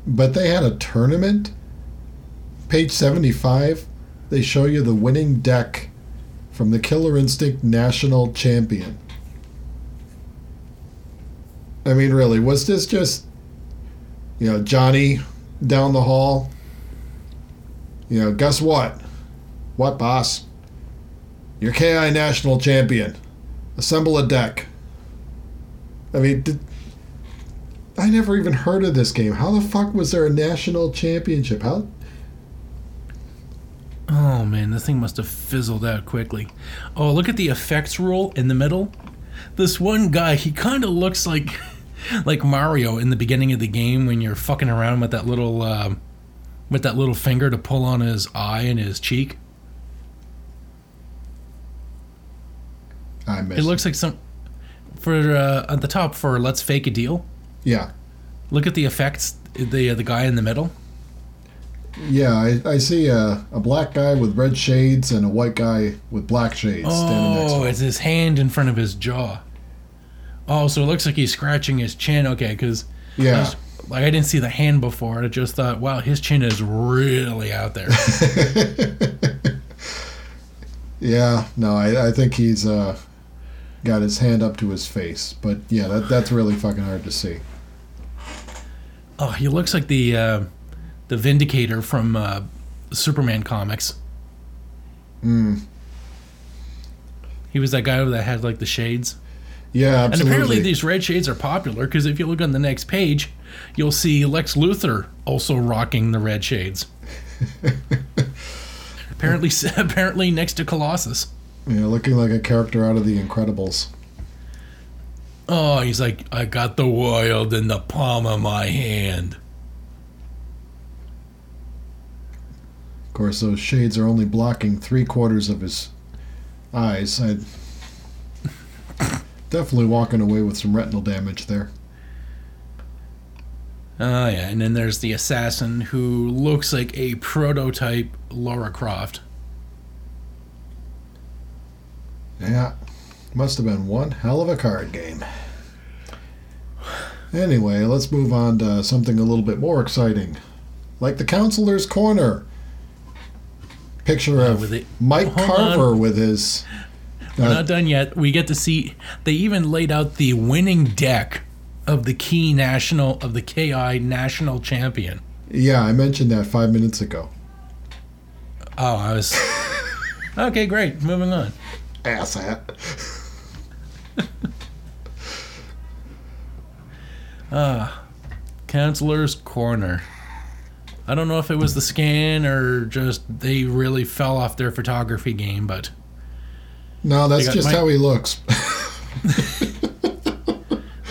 but they had a tournament. Page 75, they show you the winning deck from the Killer Instinct National Champion. I mean, really, was this just, you know, Johnny down the hall? You know, guess what? What, boss? You're KI National Champion. Assemble a deck. I mean, did, I never even heard of this game. How the fuck was there a national championship? How? Oh man, this thing must have fizzled out quickly. Oh, look at the effects rule in the middle. This one guy, he kind of looks like like Mario in the beginning of the game when you're fucking around with that little um with that little finger to pull on his eye and his cheek. I missed. It looks like some for uh, at the top for let's fake a deal. Yeah, Look at the effects. The the guy in the middle. Yeah. I, I see a, a black guy with red shades and a white guy with black shades standing next to Oh, him. it's his hand in front of his jaw. Oh, so it looks like he's scratching his chin. Okay, because Yeah, like I didn't see the hand before. I just thought, wow, his chin is really out there. yeah. No, I, I think he's uh, got his hand up to his face. But yeah, that, that's really fucking hard to see. oh, he looks like the uh, the Vindicator from uh, Superman comics. Mm. He was that guy that had like the shades. Yeah, And apparently these red shades are popular because if you look on the next page, you'll see Lex Luthor also rocking the red shades. apparently, apparently next to Colossus. yeah, looking like a character out of The Incredibles. Oh, he's like, I got the world in the palm of my hand. Course, those shades are only blocking three quarters of his eyes. I'd definitely walking away with some retinal damage there. Oh yeah, and then there's the assassin who looks like a prototype Laura Croft. Yeah, must have been one hell of a card game. Anyway, let's move on to something a little bit more exciting, like the counselor's corner. Picture Uh, of Mike Hold Carver with his. We're Uh, not done yet. We get to see they even laid out the winning deck of the key national of the KI national champion. yeah, I mentioned that five minutes ago. Oh, I was okay. Great. Moving on. Asshat. Counselor's corner. I don't know if it was the scan or just they really fell off their photography game, but No, that's just Mike- how he looks.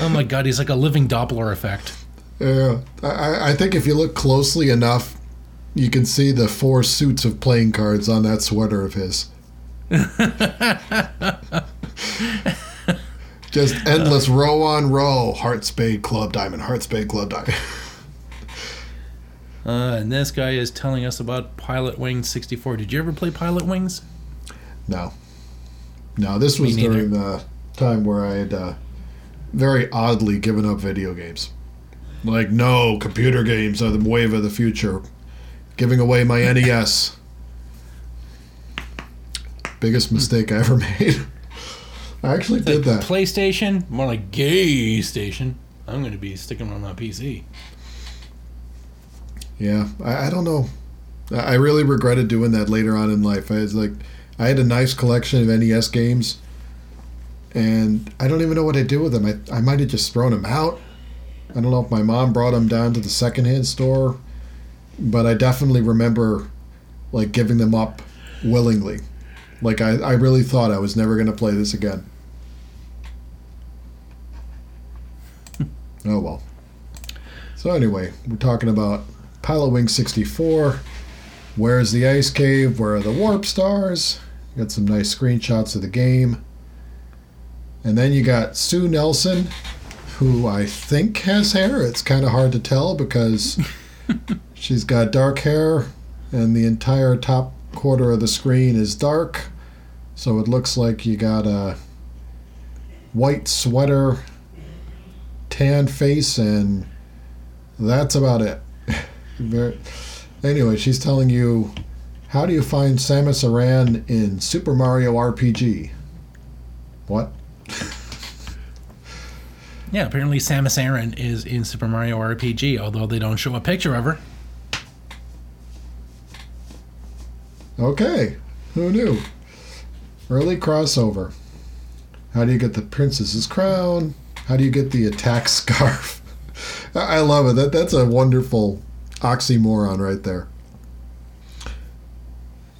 oh my god, he's like a living Doppler effect. Yeah, I, I think if you look closely enough, you can see the four suits of playing cards on that sweater of his. Just endless uh. row on row. Heart, spade, club, diamond. Heart, spade, club, diamond. Uh, and this guy is telling us about Pilotwings 64. Did you ever play Pilotwings? No. No, this was during the time where I had uh, very oddly given up video games. Like, no, computer games are the wave of the future. Giving away my NES. Biggest mistake I ever made. I actually did that. PlayStation, more like gay station. I'm going to be sticking on my PC. Yeah, I, I don't know. I really regretted doing that later on in life. I was like, I had a nice collection of NES games, and I don't even know what I did with them. I, I might have just thrown them out. I don't know if my mom brought them down to the secondhand store, but I definitely remember like giving them up willingly. Like I, I really thought I was never going to play this again. oh well. So anyway, we're talking about Pilot Wing 64. Where's the ice cave? Where are the warp stars? Got some nice screenshots of the game. And then you got Sue Nelson, who I think has hair. It's kind of hard to tell because she's got dark hair and the entire top quarter of the screen is dark. So it looks like you got a white sweater, tan face, and that's about it. Very, anyway, she's telling you how do you find Samus Aran in Super Mario RPG? What? Yeah, apparently Samus Aran is in Super Mario RPG, although they don't show a picture of her. Okay, who knew? Early crossover. How do you get the princess's crown? How do you get the attack scarf? I I love it. That that's a wonderful oxymoron right there.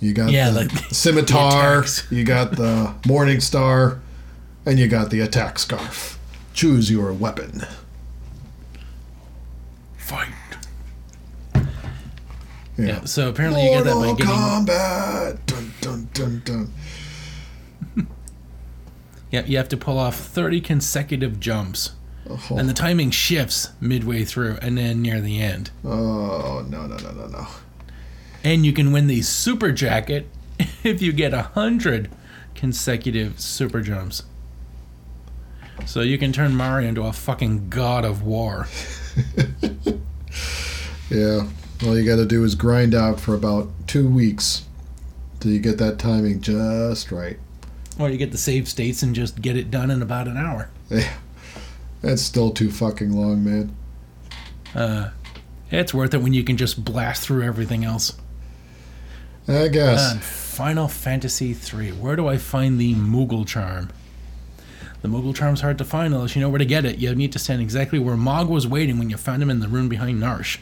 You got Yeah, the like scimitar, the you got the morning star, and you got the attack scarf. Choose your weapon. Fight. Yeah. So apparently you get that by Mortal getting. Kombat. Dun dun dun dun. Yeah, you have to pull off 30 consecutive jumps, Oh, and the timing shifts midway through and then near the end. oh no no no no no. And you can win the super jacket if you get a hundred consecutive super jumps. So you can turn Mario into a fucking god of war. Yeah. All you got to do is grind out for about two weeks till you get that timing just right. Or you get the save states and just get it done in about an hour. That's still too fucking long, man. Uh, it's worth it when you can just blast through everything else. I guess. And Final Fantasy III. Where do I find the Moogle charm? The Moogle charm's hard to find unless you know where to get it. You need to stand exactly where Mog was waiting when you found him in the room behind Narshe.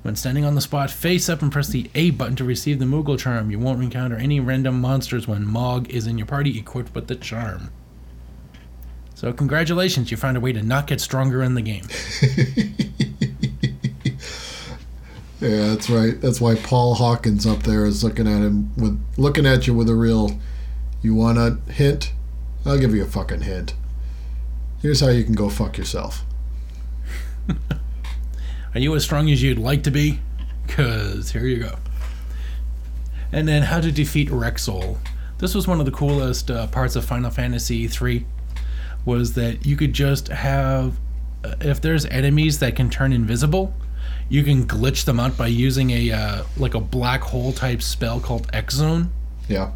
When standing on the spot, face up and press the A button to receive the Moogle charm. You won't encounter any random monsters when Mog is in your party equipped with the charm. So congratulations, you found a way to not get stronger in the game. Yeah, that's right. That's why Paul Hawkins up there is looking at him with looking at you with a real. You want a hint? I'll give you a fucking hint. Here's how you can go fuck yourself. Are you as strong as you'd like to be? Cause here you go. And then how to defeat Wrexsoul. This was one of the coolest uh, parts of Final Fantasy III. Was that you could just have, uh, if there's enemies that can turn invisible, you can glitch them out by using a uh, like a black hole type spell called X Zone, Yeah.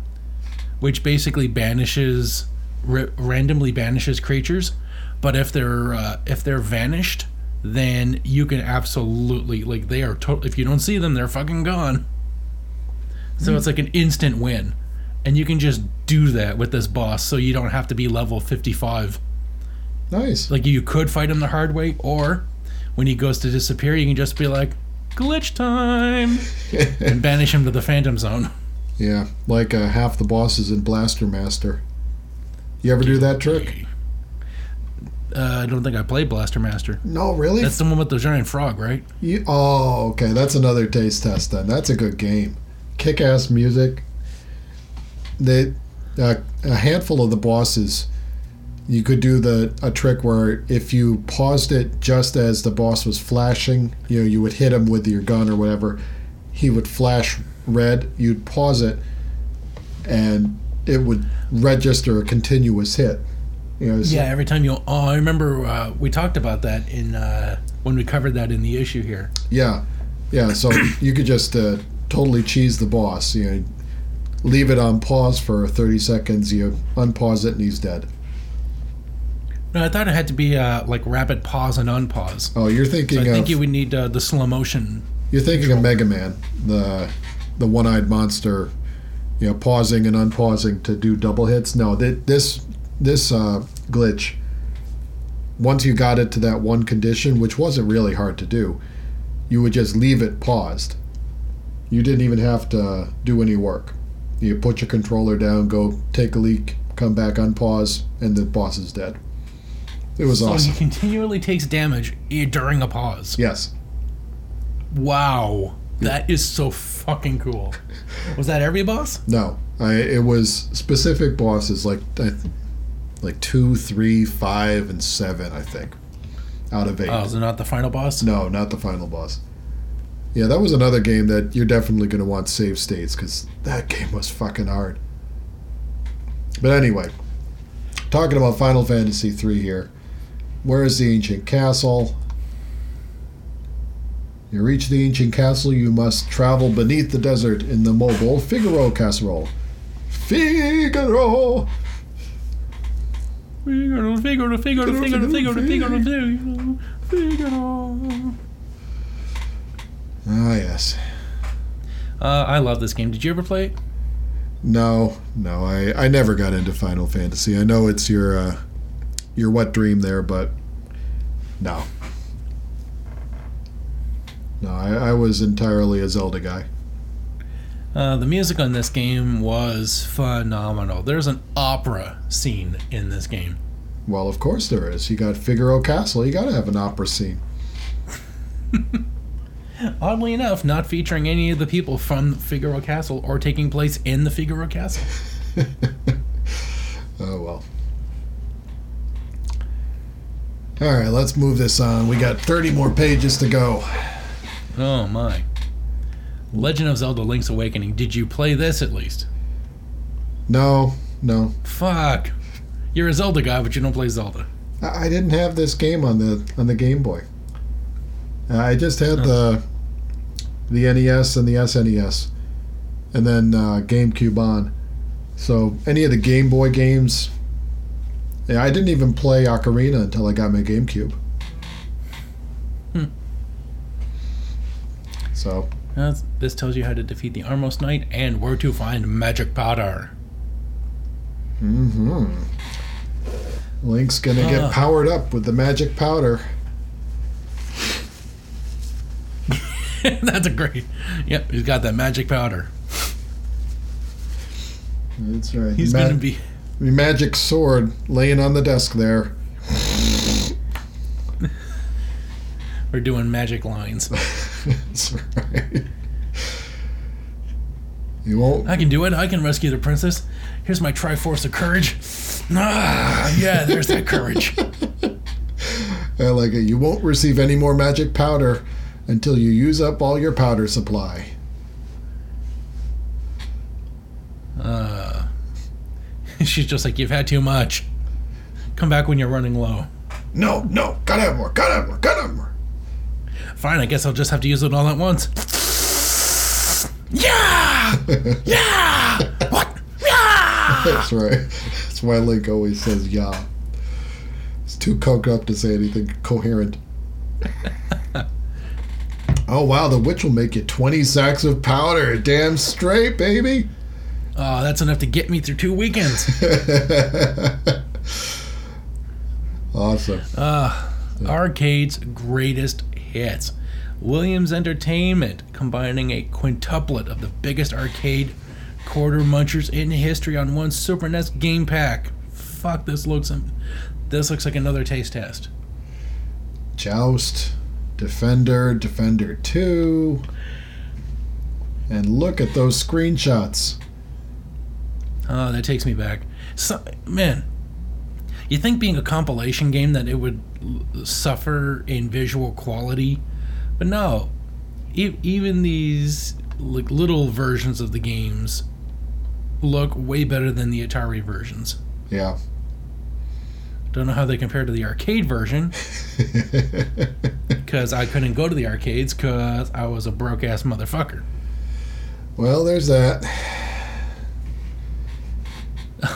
which basically banishes r- randomly banishes creatures. But if they're uh, if they're vanished, then you can absolutely like they are. To- if you don't see them, they're fucking gone. So it's like an instant win, and you can just do that with this boss. So you don't have to be level fifty five. Nice. Like you could fight him the hard way, or when he goes to disappear, you can just be like glitch time and banish him to the Phantom Zone. yeah, like uh, half the bosses in Blaster Master. You ever do that trick? Uh, I don't think I played Blaster Master. No, really. That's the one with the giant frog, right? You, oh, okay. That's another taste test then. That's a good game. Kick ass music. They, uh, a handful of the bosses, you could do the a trick where if you paused it just as the boss was flashing, you know, you would hit him with your gun or whatever. He would flash red. You'd pause it, and it would register a continuous hit. You know, so- Yeah, every time you. Oh, I remember uh, we talked about that in uh, when we covered that in the issue here. Yeah, yeah. So you could just uh, totally cheese the boss. You know, leave it on pause for thirty seconds. You unpause it, and he's dead. No, I thought it had to be uh, like rapid pause and unpause. Oh, you're thinking So I of think you would need uh, the slow motion. you're thinking of Mega Man, the the one-eyed monster. You know, pausing and unpausing to do double hits. No, th- this this uh, glitch. Once you got it to that one condition, which wasn't really hard to do, you would just leave it paused. You didn't even have to do any work. You put your controller down, go take a leak, come back, unpause, and the boss is dead. It was awesome. So awesome. he continually takes damage eh, during a pause. Yes. Wow, that is so fucking cool. Was that every boss? No. I, it was specific bosses like I like two, three, five, and seven. I think out of eight. Oh, is it not the final boss? No, not the final boss. Yeah, that was another game that you're definitely going to want save states because that game was fucking hard. But anyway, talking about Final Fantasy III here. Where is the ancient castle? You reach the ancient castle, you must travel beneath the desert in the mobile Figaro casserole. Figaro! Figaro, Figaro, Figaro, Figaro, Figaro, Figaro, Figaro, Figaro. Ah, yes. Uh, I love this game. Did you ever play it? No, no, I, I never got into Final Fantasy. I know it's your uh, your wet dream there, but no. No, I, I was entirely a Zelda guy. Uh, the music on this game was phenomenal. There's an opera scene in this game. Well, of course there is. You got Figaro Castle. You got to have an opera scene. Oddly enough, not featuring any of the people from Figaro Castle or taking place in the Figaro Castle. Oh well. All right, let's move this on. We got 30 more pages to go. Oh my. Legend of Zelda Link's Awakening. Did you play this at least? No, no. Fuck. You're a Zelda guy, but you don't play Zelda. I I didn't have this game on the on the Game Boy. I just had the the NES and the SNES, and then uh, GameCube on. So any of the Game Boy games, yeah, I didn't even play Ocarina until I got my GameCube. Hmm. So Uh, this tells you how to defeat the Armos Knight and where to find magic powder. Mm-hmm. Link's gonna get Ah. powered up with the magic powder. That's a great. Yep, he's got that magic powder. That's right. He's Ma- gonna be. the magic sword laying on the desk there. We're doing magic lines. That's right. You won't. I can do it. I can rescue the princess. Here's my Triforce of Courage. Ah, yeah, there's that courage. I like it. You won't receive any more magic powder until you use up all your powder supply. Uh, she's just like, you've had too much. Come back when you're running low. No, no, gotta have more, gotta have more, gotta have more. Fine, I guess I'll just have to use it all at once. Yeah! Yeah! What? Yeah! That's right. That's why Link always says "yeah." It's too coked up to say anything coherent. oh wow, the witch will make you twenty sacks of powder. Damn straight, baby. Oh, that's enough to get me through two weekends. awesome. Uh, arcade's greatest hits. Williams Entertainment combining a quintuplet of the biggest arcade quarter munchers in history on one Super NES game pack. Fuck, this looks this looks like another taste test. Joust, Defender, Defender 2. And look at those screenshots. Oh, that takes me back. So, man, you think being a compilation game that it would suffer in visual quality, but no. E- even these like little versions of the games look way better than the Atari versions. Yeah. Don't know how they compare to the arcade version because I couldn't go to the arcades because I was a broke ass motherfucker. well, there's that.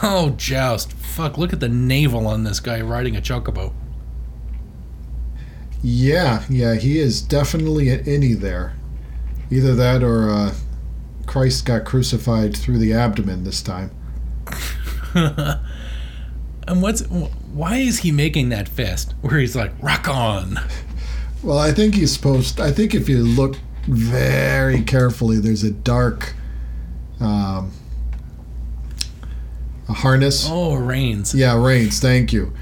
Oh, joust! Fuck! Look at the navel on this guy riding a chocobo. Yeah, yeah, he is definitely an innie there. Either that or uh, Christ got crucified through the abdomen this time. And what's why is he making that fist where he's like rock on? Well, I think he's supposed. I think if you look very carefully, there's a dark, um, a harness. Oh, reigns. Yeah, reins. Thank you.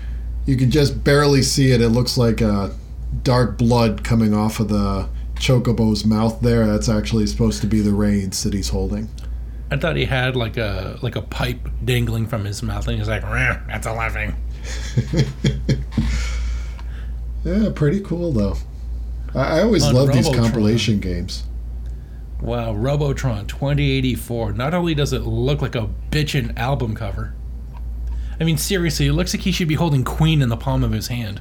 You can just barely see it. It looks like a dark blood coming off of the chocobo's mouth. There, that's actually supposed to be the reins that he's holding. I thought he had like a like a pipe dangling from his mouth, and he's like, "That's a laughing." Yeah, pretty cool though. I, I always On love these compilation games. Wow, Robotron 2084. Not only does it look like a bitchin' album cover. I mean, seriously, it looks like he should be holding Queen in the palm of his hand.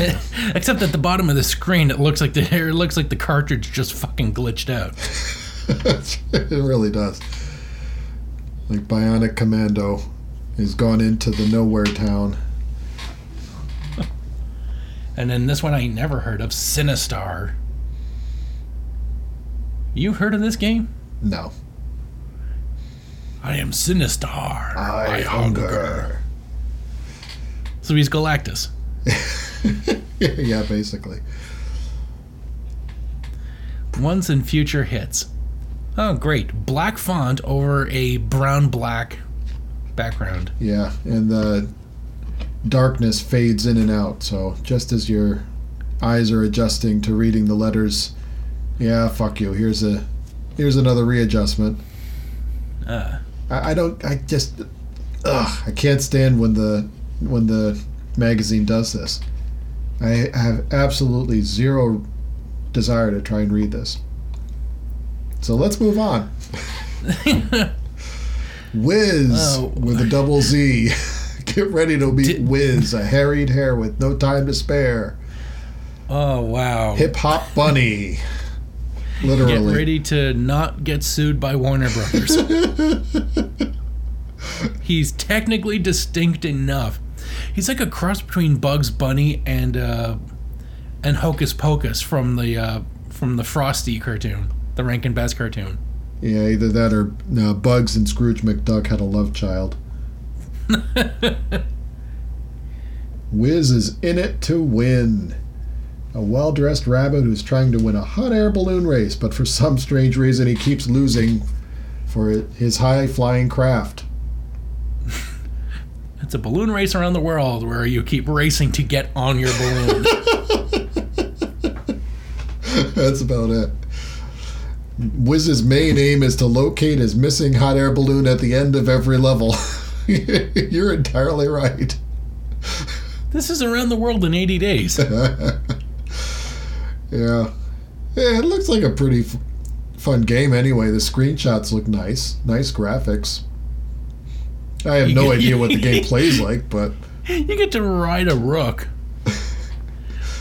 Except at the bottom of the screen, it looks like the it looks like the cartridge just fucking glitched out. it really does. Like Bionic Commando has gone into the nowhere town. And then this one I never heard of, Sinistar. You heard of this game? No. I am Sinistar. I hunger. So he's Galactus. yeah, basically. Once and future hits. Oh, great. Black font over a brown black background. Yeah, and the darkness fades in and out. So just as your eyes are adjusting to reading the letters, yeah, fuck you. Here's a here's another readjustment. Uh, I, I don't. I just. Ugh. I can't stand when the when the magazine does this. I have absolutely zero desire to try and read this. So let's move on. Whizz Oh. with a double Z. Get ready to meet Did- Whizz, a harried hare with no time to spare. oh wow. Hip hop bunny. Literally. Get ready to not get sued by Warner Brothers. He's technically distinct enough. He's like a cross between Bugs Bunny and uh, and Hocus Pocus from the uh, from the Frosty cartoon, the Rankin Bass cartoon. Yeah, either that or uh, Bugs and Scrooge McDuck had a love child. Whizz is in it to win. A well dressed rabbit who's trying to win a hot air balloon race, but for some strange reason he keeps losing for his high flying craft. It's a balloon race around the world where you keep racing to get on your balloon. That's about it. Whizz's main aim is to locate his missing hot air balloon at the end of every level. You're entirely right. this is around the world in 80 days. yeah. Yeah, it looks like a pretty f- fun game anyway. The screenshots look nice. Nice graphics. I have no idea what the game plays like, but You get to ride a rook.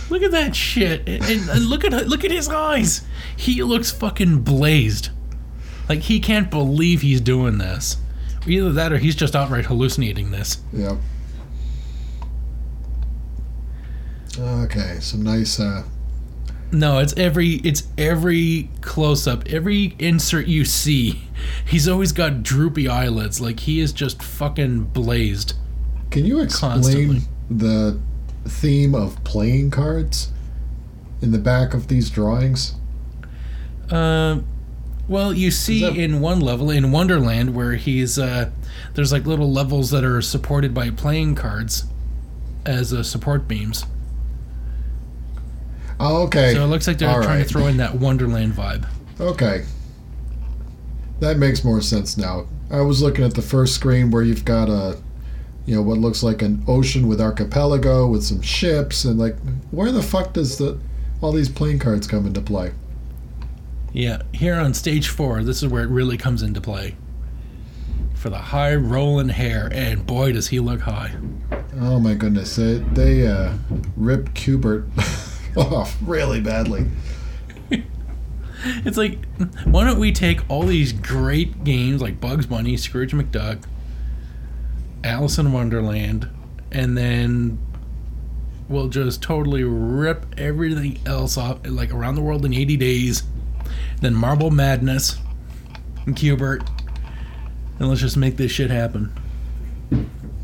Look at that shit, and, and- look at look at his eyes. He looks fucking blazed. Like he can't believe he's doing this. Either that, or he's just outright hallucinating this. yeah. Okay, some nice. Uh, No, it's every it's every close up, every insert you see. He's always got droopy eyelids, like he is just fucking blazed. can you explain Constantly. the theme of playing cards in the back of these drawings? Uh, well, you see that- in one level in Wonderland where he's uh, there's like little levels that are supported by playing cards as uh, support beams. Oh, okay. So it looks like they're All trying right. to throw in that Wonderland vibe. Okay. That makes more sense now. I was looking at the first screen where you've got a, you know, what looks like an ocean with archipelago with some ships and like, where the fuck does the all these playing cards come into play? Yeah, here on stage four, this is where it really comes into play. For the high rolling hare, and boy, does he look high. Oh my goodness, they they uh, ripped Q*bert off really badly. It's like, why don't we take all these great games like Bugs Bunny, Scrooge McDuck, Alice in Wonderland, and then we'll just totally rip everything else off, like Around the World in 80 Days, then Marble Madness, and Q*bert, and let's just make this shit happen.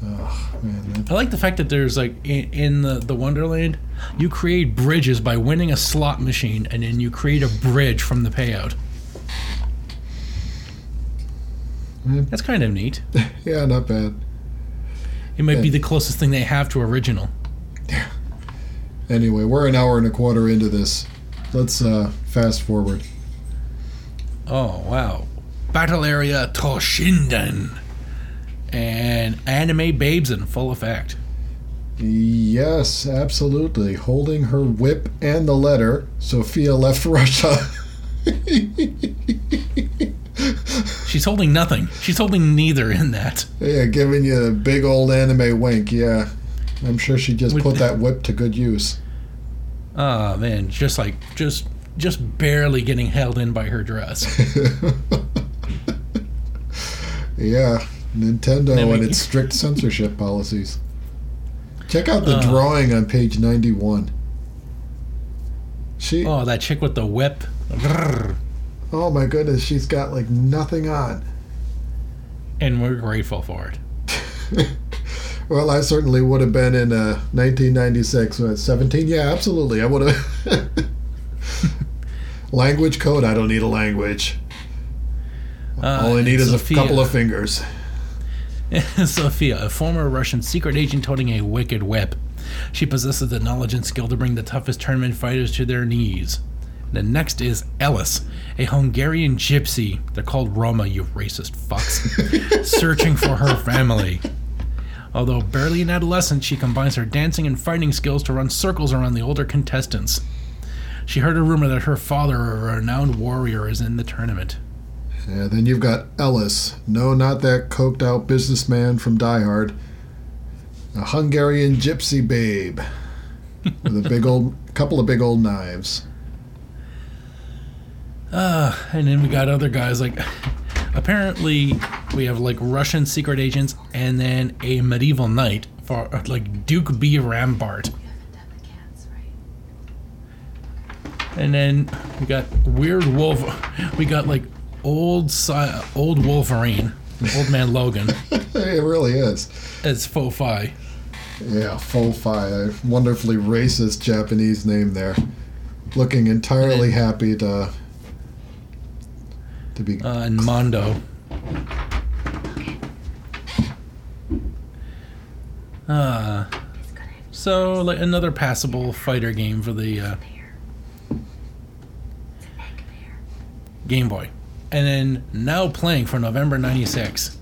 Oh man, I like the fact that there's like in, in the the Wonderland, you create bridges by winning a slot machine, and then you create a bridge from the payout. Mm. That's kind of neat. yeah, not bad. It might be the closest thing they have to original. Yeah. Anyway, we're an hour and a quarter into this. Let's uh, fast forward. Oh wow, battle arena Toshinden, and anime babes in full effect. Yes, absolutely. Holding her whip and the letter, Sophia left Russia. She's holding nothing. She's holding neither in that. yeah, giving you a big old anime wink. Yeah, I'm sure she just put that whip to good use. Ah man, just like just just barely getting held in by her dress. yeah, Nintendo and its strict censorship policies. Check out the Uh. drawing on page 91. She, Oh, that chick with the whip. Oh my goodness, she's got like nothing on. And we're grateful for it. Well, I certainly would have been in uh, 1996 when I 17. Yeah, absolutely. I would have. language code? I don't need a language. Uh, All I need is Sophia, a couple of fingers. Sophia, a former Russian secret agent holding a wicked whip. She possesses the knowledge and skill to bring the toughest tournament fighters to their knees. The next is Ellis, a Hungarian gypsy. They're called Roma, you racist fucks. searching for her family. Although barely an adolescent, she combines her dancing and fighting skills to run circles around the older contestants. She heard a rumor that her father, a renowned warrior, is in the tournament. Yeah, then you've got Ellis. No, not that coked out businessman from Die Hard. A Hungarian gypsy babe with a big old couple of big old knives. Uh, and then we got other guys like apparently we have like Russian secret agents and then a medieval knight for like Duke B. Rambert. And then we got weird wolf. We got like old si- old Wolverine, old man Logan it really is. as faux fi. Yeah, Fo Fai, a wonderfully racist Japanese name there. Looking entirely happy to to be uh, and Mondo. Uh, so like another passable fighter game for the uh, Game Boy, and then now playing for November '96.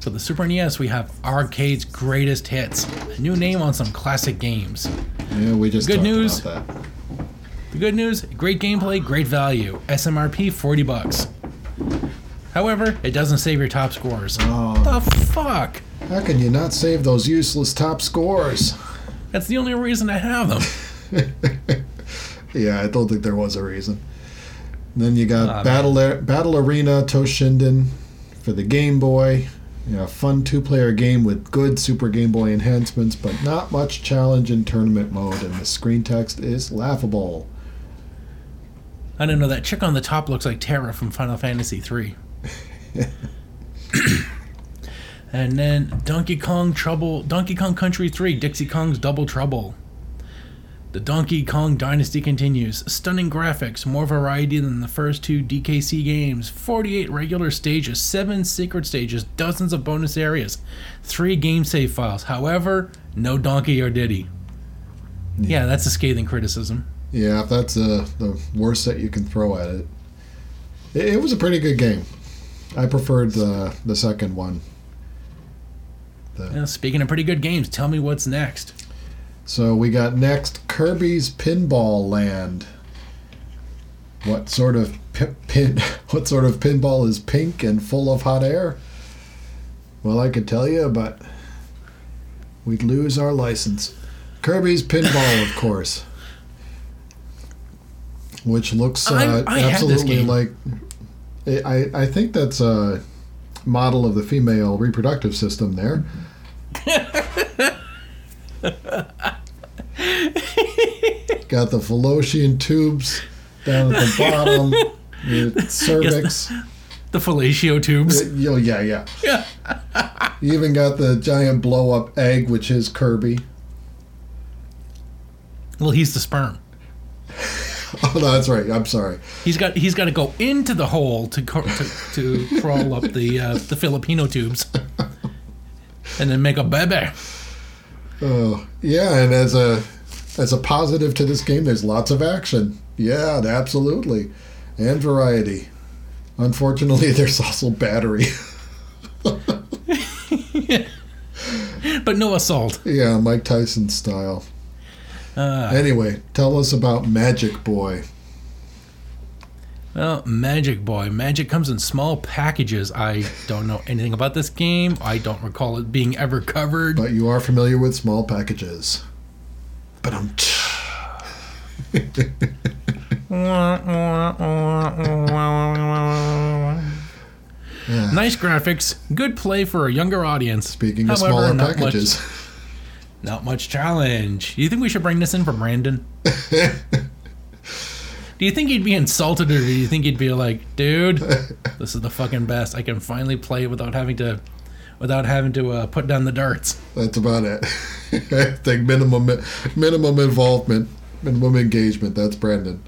For the Super NES, we have Arcade's Greatest Hits, a new name on some classic games. Yeah, we just Good talked news. about that. The good news, great gameplay, great value. SMRP 40 bucks. However, it doesn't save your top scores. Oh. The fuck? How can you not save those useless top scores? That's the only reason I have them. Yeah, I don't think there was a reason. Then you got Aw, Battle Battle Arena Toshinden for the Game Boy. You know, a fun two-player game with good Super Game Boy enhancements, but not much challenge in tournament mode, and the screen text is laughable. I don't know that chick on the top looks like Terra from Final Fantasy III. and then Donkey Kong Trouble, Donkey Kong Country 3, Dixie Kong's Double Trouble. The Donkey Kong dynasty continues. Stunning graphics, more variety than the first two DKC games. 48 regular stages, 7 secret stages, dozens of bonus areas, 3 game save files. However, no Donkey or Diddy. Yeah, that's a scathing criticism. Yeah, if that's uh, the worst that you can throw at it. it. It was a pretty good game. I preferred the the second one. Yeah, speaking of pretty good games, tell me what's next. So we got next Kirby's Pinball Land. What sort of pi- pin? What sort of pinball is pink and full of hot air? Well, I could tell you, but we'd lose our license. Kirby's Pinball, of course, which looks uh, I- I absolutely like. I I think that's a model of the female reproductive system there. Got the fallopian tubes down at the bottom, the cervix. The fellatio tubes. Uh, oh, yeah, yeah. Yeah. You even got the giant blow up egg, which is Kirby. Well, he's the sperm. Oh, no, that's right. I'm sorry. He's got he's got to go into the hole to to, to crawl up the uh, the Filipino tubes, and then make a baby. Oh, yeah, and as a as a positive to this game, there's lots of action. Yeah, absolutely, and variety. Unfortunately, there's also battery. But no assault. yeah, Mike Tyson style. Uh, Anyway, tell us about Magic Boy. well, Magic Boy. Magic comes in small packages. I don't know anything about this game. I don't recall it being ever covered. But you are familiar with small packages. But I'm. Yeah. Nice graphics, good play for a younger audience. Speaking of smaller not much- packages, Not much challenge. Do you think we should bring this in for Brandon? do you think he'd be insulted, or do you think he'd be like, "Dude, this is the fucking best. I can finally play it without having to, without having to uh, put down the darts." that's about it. I think minimum minimum involvement, minimum engagement. That's Brandon.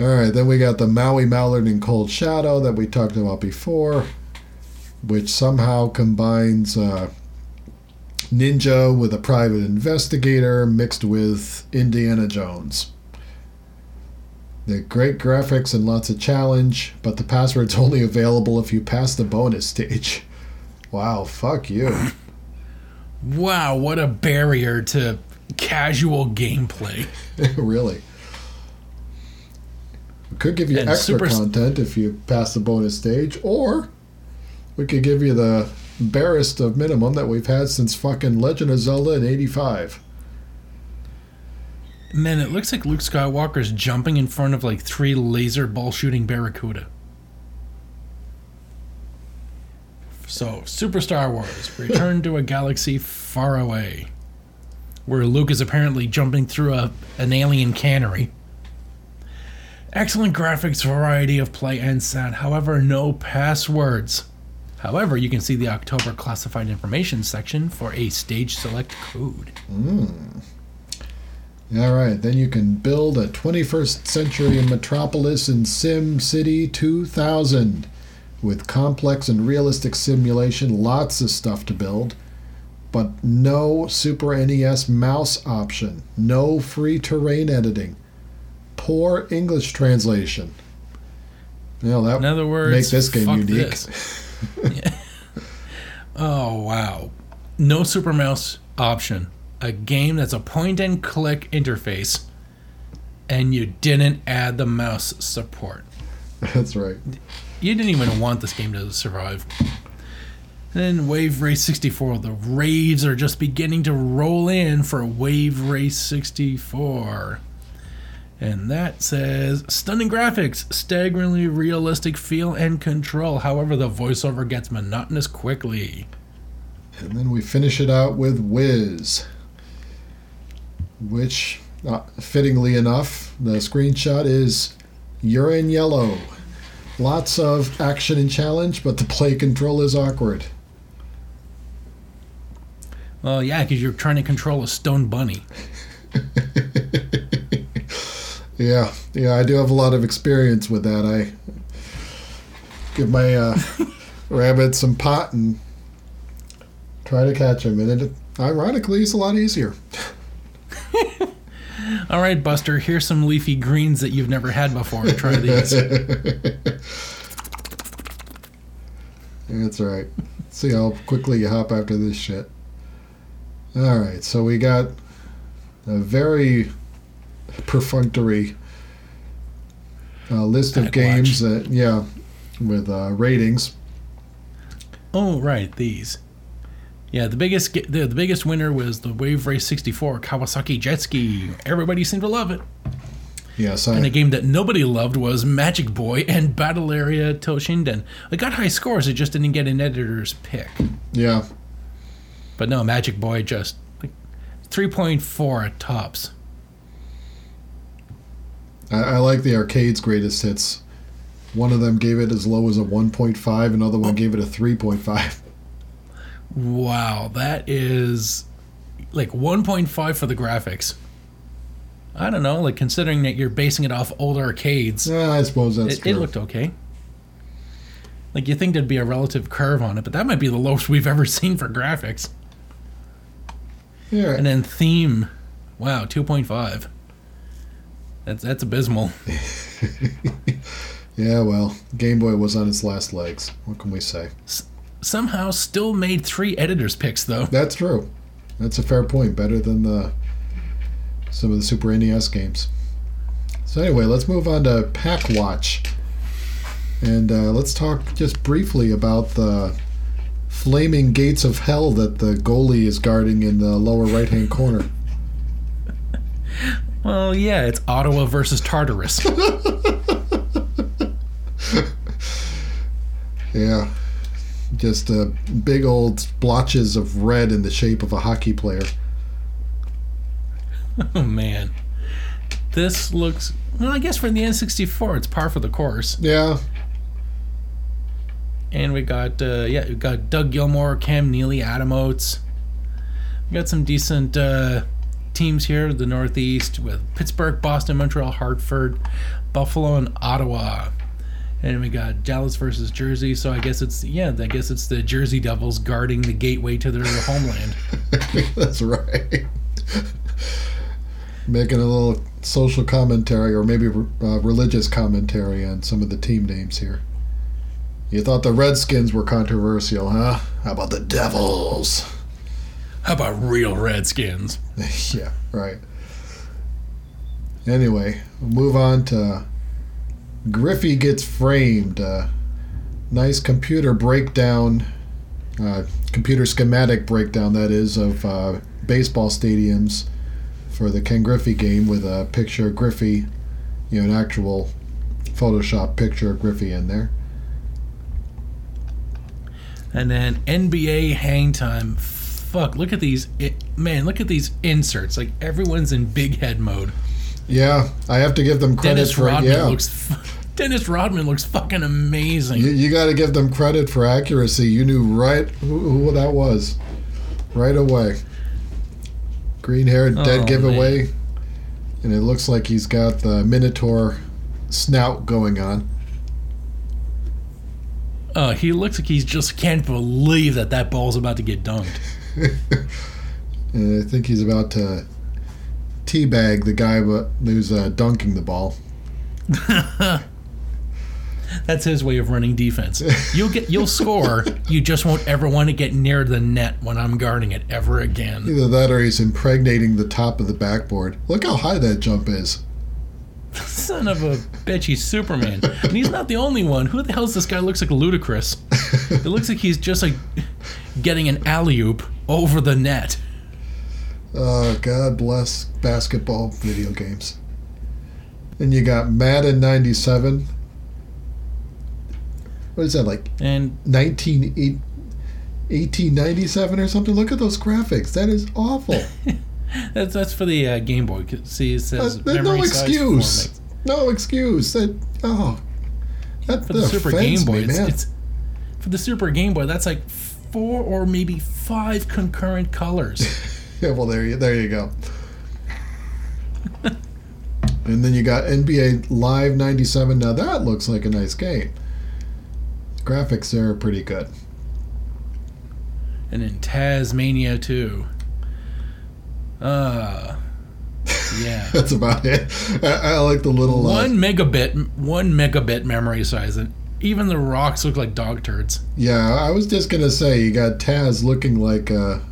All right, then we got the Maui Mallard and Cold Shadow that we talked about before. which somehow combines uh, ninja with a private investigator mixed with Indiana Jones. The great graphics and lots of challenge, but the password's only available if you pass the bonus stage. Wow, fuck you. Wow, what a barrier to casual gameplay. really. We could give you And extra Super- content if you pass the bonus stage, or we could give you the barest of minimum that we've had since fucking Legend of Zelda in 85. Man, it looks like Luke Skywalker's jumping in front of like three laser ball shooting Barracuda. So, Super Star Wars Return to a Galaxy Far Away, where Luke is apparently jumping through a, an alien cannery. Excellent graphics, variety of play, and sound, however, no passwords. However, you can see the October classified information section for a stage select code. Hmm. All right, then you can build a 21st century metropolis in Sim City 2000 with complex and realistic simulation, lots of stuff to build, but no Super NES mouse option, no free terrain editing, poor English translation. Well, that In other words, make this game unique. this. Yeah. Oh wow. No super mouse option. A game that's a point and click interface and you didn't add the mouse support. That's right. You didn't even want this game to survive. Then Wave Race 64. The raves are just beginning to roll in for Wave Race 64. And that says stunning graphics, staggeringly realistic feel and control. However, the voiceover gets monotonous quickly. And then we finish it out with Whizz, which, uh, fittingly enough, the screenshot is in yellow. Lots of action and challenge, but the play control is awkward. Well, yeah, because you're trying to control a stone bunny. Yeah, yeah, I do have a lot of experience with that. I give my uh, rabbit some pot and try to catch him, and it ironically is a lot easier. All right, Buster, here's some leafy greens that you've never had before. Try these. That's right. See how quickly you hop after this shit. All right, so we got a very perfunctory uh, list of games that, yeah, with uh, ratings. Oh, right, these. Yeah, the biggest the, the biggest winner was the Wave Race 64 Kawasaki Jet Ski. Everybody seemed to love it. Yes, And a game that nobody loved was Magic Boy and Battle Arena Toshinden. It got high scores, it just didn't get an editor's pick. yeah, But no, Magic Boy just like 3.4 at tops. I, I like the arcade's greatest hits. One of them gave it as low as a 1.5, another one oh. gave it a 3.5. Wow, that is like 1.5 for the graphics. I don't know, like considering that you're basing it off old arcades. Yeah, I suppose that's it, true. it looked okay. Like you think there'd be a relative curve on it, but that might be the lowest we've ever seen for graphics. yeah, And then theme, wow, two point five. That's that's abysmal. yeah. Well, Game Boy was on its last legs. What can we say? Somehow, still made three editors picks though. That's true. That's a fair point. Better than the some of the Super NES games. So anyway, let's move on to Pak Watch, and uh, let's talk just briefly about the flaming gates of hell that the goalie is guarding in the lower right-hand corner. Well, yeah, it's Ottawa versus Tartarus. Yeah, just uh, big old blotches of red in the shape of a hockey player. oh man, this looks. Well, I guess for the N64, it's par for the course. Yeah, And we got uh, yeah, we got Doug Gilmour, Cam Neely, Adam Oates. We got some decent uh, teams here, the Northeast with Pittsburgh, Boston, Montreal, Hartford, Buffalo, and Ottawa. And we got Dallas versus Jersey, so I guess it's yeah, I guess it's the Jersey Devils guarding the gateway to their homeland. That's right. Making a little social commentary or maybe uh, religious commentary on some of the team names here. You thought the Redskins were controversial, huh? How about the Devils? How about real Redskins? yeah, right. Anyway, move on to Griffey gets framed. Uh, nice computer breakdown, uh, computer schematic breakdown, that is, of uh, baseball stadiums for the Ken Griffey game with a picture of Griffey, you know, an actual Photoshop picture of Griffey in there. And then NBA hang time. Fuck, look at these. It, man, look at these inserts. Like everyone's in big head mode. Yeah, I have to give them credit Dennis for Rodman yeah. looks. Dennis Rodman looks fucking amazing. You, you got to give them credit for accuracy. You knew right who, who that was, right away. Green hair, dead Oh, giveaway, and it looks like he's got the Minotaur snout going on. Uh, he looks like he's just can't believe that that ball's about to get dunked. And I think he's about to teabag the guy wh- who's uh, dunking the ball. That's his way of running defense. You'll get, you'll score. You just won't ever want to get near the net when I'm guarding it ever again. Either that or he's impregnating the top of the backboard. Look how high that jump is. Son of a bitch, he's Superman, and he's not the only one. Who the hell's this guy? Looks like Ludacris. It looks like he's just like getting an alley oop over the net. Oh, God bless basketball video games. And you got Madden 97. What is that, like And 19, 1897 or something? Look at those graphics. That is awful. that's that's for the uh, Game Boy. See, it says Uh, no excuse. No excuse. That, oh. That, For the Super Game Boy, me, it's, man. it's for the Super Game Boy. That's like four or maybe five concurrent colors. Yeah, well, there you there you go. and then you got NBA Live 97. Now that looks like a nice game. Graphics there are pretty good. and in Taz-Mania too. Uh yeah. That's about it. I, I like the little. Uh, one megabit one megabit memory size and even the rocks look like dog turds. yeah, I was just gonna say you got Taz looking like a,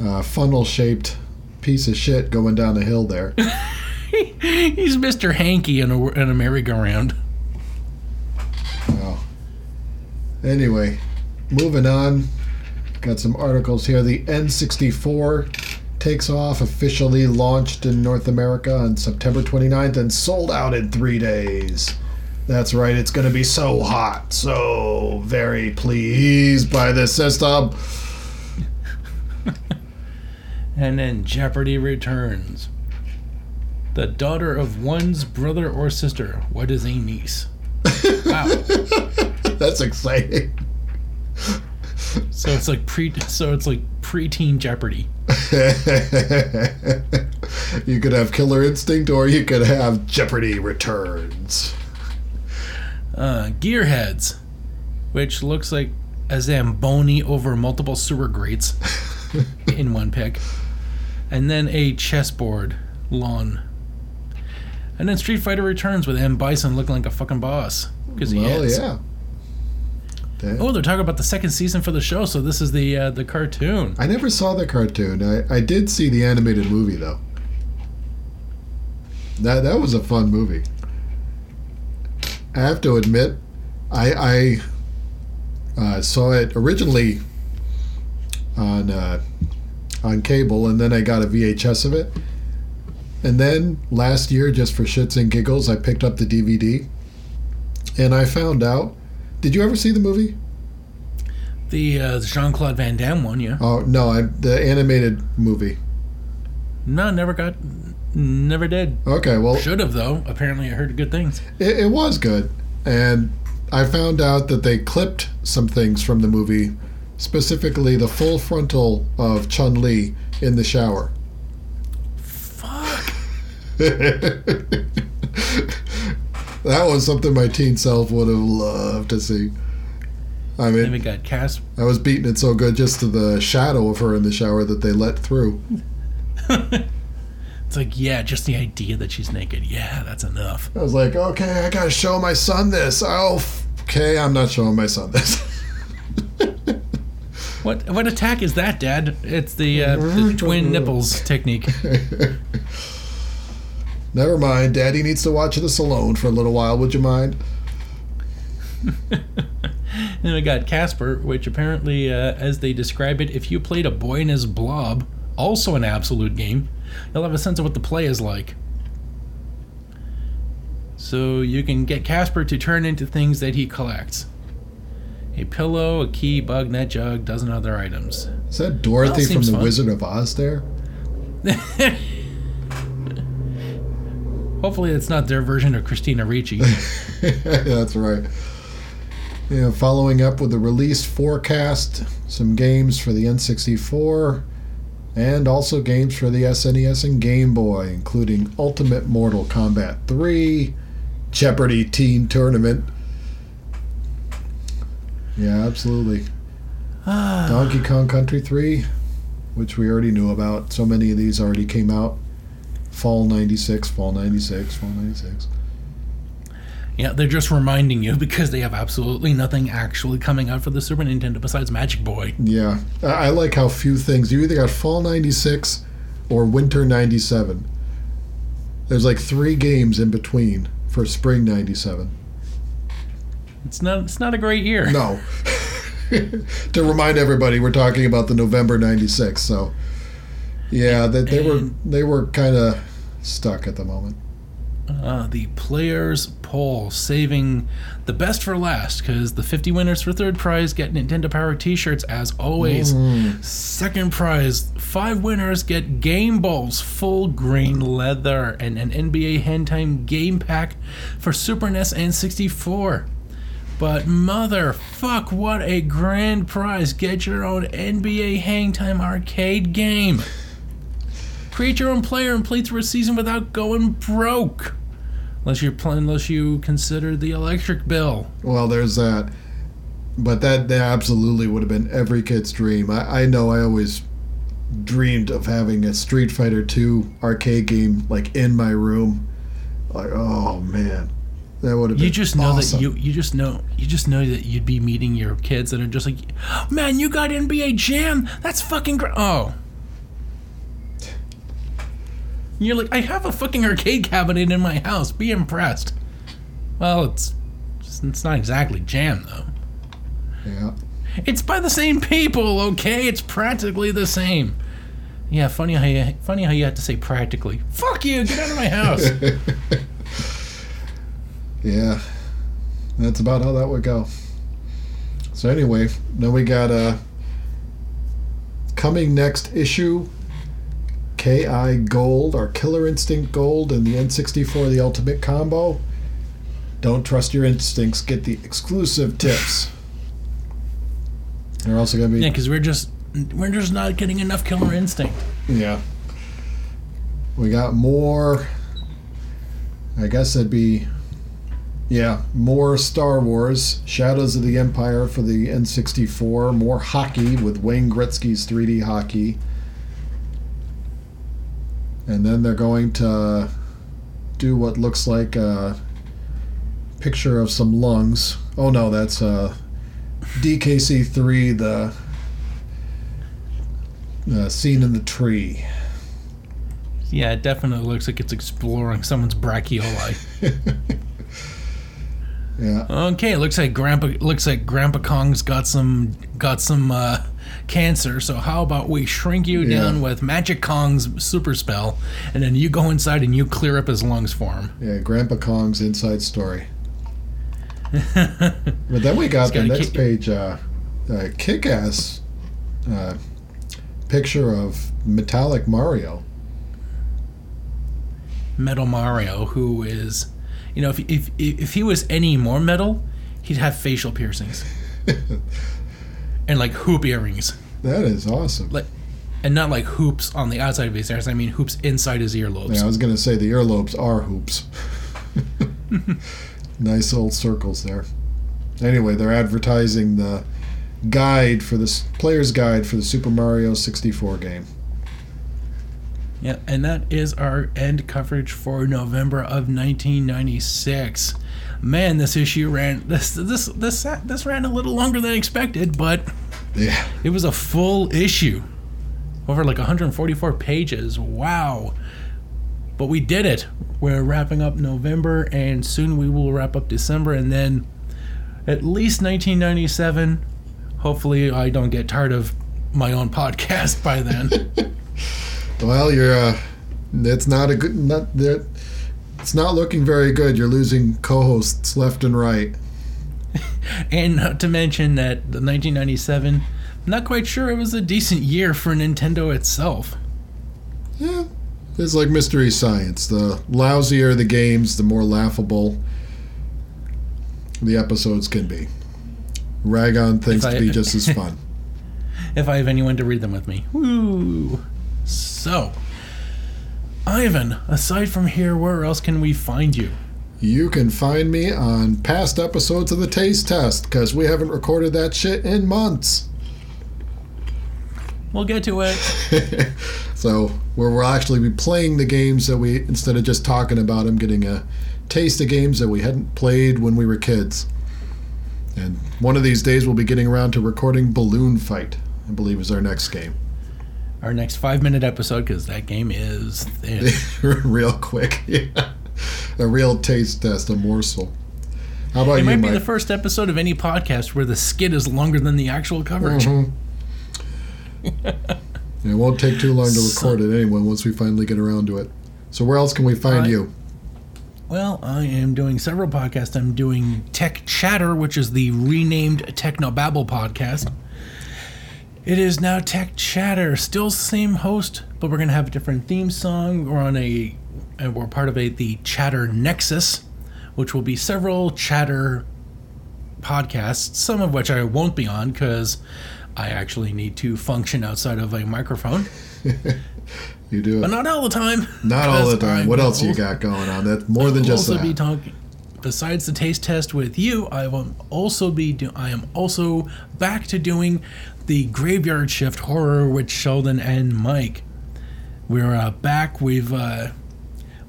a funnel-shaped piece of shit going down the hill there. He's Mr. Hanky in a, in a merry-go-round. Oh. Anyway, moving on. Got some articles here. The N64 takes off, officially launched in North America on September 29th and sold out in three days. That's right, it's going to be so hot. So very pleased by this system. And then Jeopardy returns. The daughter of one's brother or sister. What is a niece? Wow. That's exciting. So it's like pre so it's like preteen Jeopardy. you could have Killer Instinct or you could have Jeopardy Returns. Uh, Gearheads, which looks like a Zamboni over multiple sewer grates in one pick. And then a chessboard lawn. And then Street Fighter returns with M. Bison looking like a fucking boss. Because he Well, is. yeah. That- Oh, they're talking about the second season for the show, so this is the uh, the cartoon. I never saw the cartoon. I, I did see the animated movie though. That that was a fun movie. I have to admit, I I uh, saw it originally on uh, on cable, and then I got a VHS of it. And then last year, just for shits and giggles, I picked up the DVD, and I found out. Did you ever see the movie? The uh, Jean Claude Van Damme one, yeah. Oh no, I the animated movie. No, never got, never did. Okay, well, Should have though. Apparently, I heard good things. It, it was good, and I found out that they clipped some things from the movie, specifically the full frontal of Chun Li in the shower. Fuck. that was something my teen self would have loved to see. I Then we mean, got Cas. I was beating it so good just to the shadow of her in the shower that they let through. It's like, yeah, just the idea that she's naked. Yeah, that's enough. I was like, okay, I gotta show my son this. Oh, okay, I'm not showing my son this. What what attack is that, Dad? It's the, uh, the twin nipples technique. Never mind. Daddy needs to watch this alone for a little while. Would you mind? Then we got Casper, which apparently, uh, as they describe it, if you played A Boy and His Blob, also an absolute game, you'll have a sense of what the play is like. So you can get Casper to turn into things that he collects. A pillow, a key, bug net jug, dozen other items. Is that Dorothy Well, from The fun. Wizard of Oz there? Hopefully it's not their version of Christina Ricci. That's right. Yeah, following up with the release forecast, some games for the N64, and also games for the SNES and Game Boy, including Ultimate Mortal Kombat 3, Jeopardy Teen Tournament. Yeah, absolutely. Ah. Donkey Kong Country 3, which we already knew about. So many of these already came out. Fall 96, Fall 96, Fall 96. yeah, they're just reminding you because they have absolutely nothing actually coming out for the Super Nintendo besides Magic Boy. Yeah, I I like how few things. You either got fall '96 or winter '97. There's like three games in between for spring '97. It's not it's not a great year. No. to remind everybody, we're talking about the November '96. So, yeah, they, they were they were kind of stuck at the moment. Uh, the players poll saving the best for last because the 50 winners for third prize get Nintendo Power t-shirts as always. Second prize, five winners get Game Balls full green leather and an NBA Hang Time game pack for Super NES and 64. But motherfuck, what a grand prize! Get your own NBA Hang Time arcade game. Create your own player and play through a season without going broke. Unless you're playing, unless you consider the electric bill. Well, there's that. But that, that absolutely would have been every kid's dream. I, I know I always dreamed of having a Street Fighter 2 arcade game like in my room. Like, oh man. That would have been You just know awesome. that you you just know you just know that you'd be meeting your kids that are just like, man, you got NBA Jam. That's fucking great. Oh. You're like, I have a fucking arcade cabinet in my house. Be impressed. Well, it's it's not exactly jam though. Yeah. It's by the same people, okay? It's practically the same. Yeah, funny how you funny how you have to say practically. Fuck you! Get out of my house. Yeah. That's about how that would go. So anyway, then we got uh coming next issue KI Gold or Killer Instinct Gold and the N64 the Ultimate Combo. Don't trust your instincts, get the exclusive tips. They're also gonna be yeah, because we're just we're just not getting enough Killer Instinct. Yeah. We got more. I guess that'd be. Yeah, more Star Wars, Shadows of the Empire for the N64, more hockey with Wayne Gretzky's 3D hockey. And then they're going to do what looks like a picture of some lungs. Oh no, that's uh, DKC3, the uh, scene in the tree. Yeah, it definitely looks like it's exploring someone's brachioli. Yeah. Okay, looks like Grandpa looks like Grandpa Kong's got some got some uh, cancer. So how about we shrink you Yeah. down with Magic Kong's super spell, and then you go inside and you clear up his lungs for him. Yeah, Grandpa Kong's inside story. But then we got the next kick- page, uh, uh, kick-ass uh, picture of metallic Mario. Metal Mario, who is, you know, if if if he was any more metal, he'd have facial piercings and like hoop earrings, That is awesome. like, and not like hoops on the outside of his ears. I mean hoops inside his earlobes. Yeah, I was gonna say the earlobes are hoops. Nice little circles there. Anyway, they're advertising the guide for this player's guide for the Super Mario 64 game. Yeah, and that is our end coverage for November of 1996. Man, this issue ran this this this this ran a little longer than expected, but Yeah. it was a full issue. Over like 144 pages. Wow. But we did it. We're wrapping up November and soon we will wrap up December and then at least 1997. Hopefully I don't get tired of my own podcast by then. Well, you're. Uh, it's not a good. Not that. It's not looking very good. You're losing co-hosts left and right. And not to mention that the 1997, not quite sure it was a decent year for Nintendo itself. Yeah, it's like mystery science. The lousier the games, the more laughable the episodes can be. Rag on things to be just as fun. If I have anyone to read them with me. Woo! So, Ivan, aside from here, where else can we find you? You can find me on past episodes of the Taste Test because we haven't recorded that shit in months. We'll get to it. so where we'll actually be playing the games that we instead of just talking about them, getting a taste of games that we hadn't played when we were kids. And one of these days we'll be getting around to recording Balloon Fight. I believe is our next game. Our next five minute episode, because that game is real quick, yeah. A real taste test, a morsel. How about It you, might be Mike? the first episode of any podcast where the skit is longer than the actual coverage. Mhm. it won't take too long to record it anyway once we finally get around to it. So where else can we find Right. you? Well, I am doing several podcasts. I'm doing Tech Chatter, which is the renamed Technobabble podcast. It is now Tech Chatter, still same host, but we're gonna have a different theme song. We're on a, uh, we're part of a the Chatter Nexus, which will be several Chatter podcasts, some of which I won't be on because I actually need to function outside of a microphone, You do but not all the time. Not all the time. What will else you got going on? That's more than just also that. be talking. Besides the taste test with you, I will also be. Do, I am also back to doing the graveyard shift horror with Sheldon and Mike. We're uh, back. We've uh,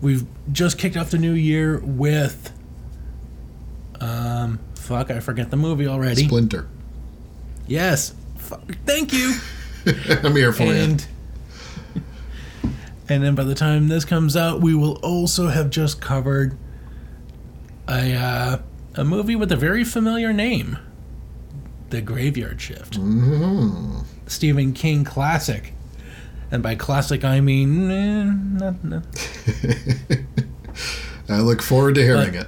we've just kicked off the new year with. Um, fuck, I forget the movie already. Splinter. Yes, fuck, thank you. I'm here for you. and and then by the time this comes out, we will also have just covered a uh, a movie with a very familiar name, The Graveyard Shift, hmm Stephen King classic. And by classic, I mean eh, not, not. I look forward to hearing But- it.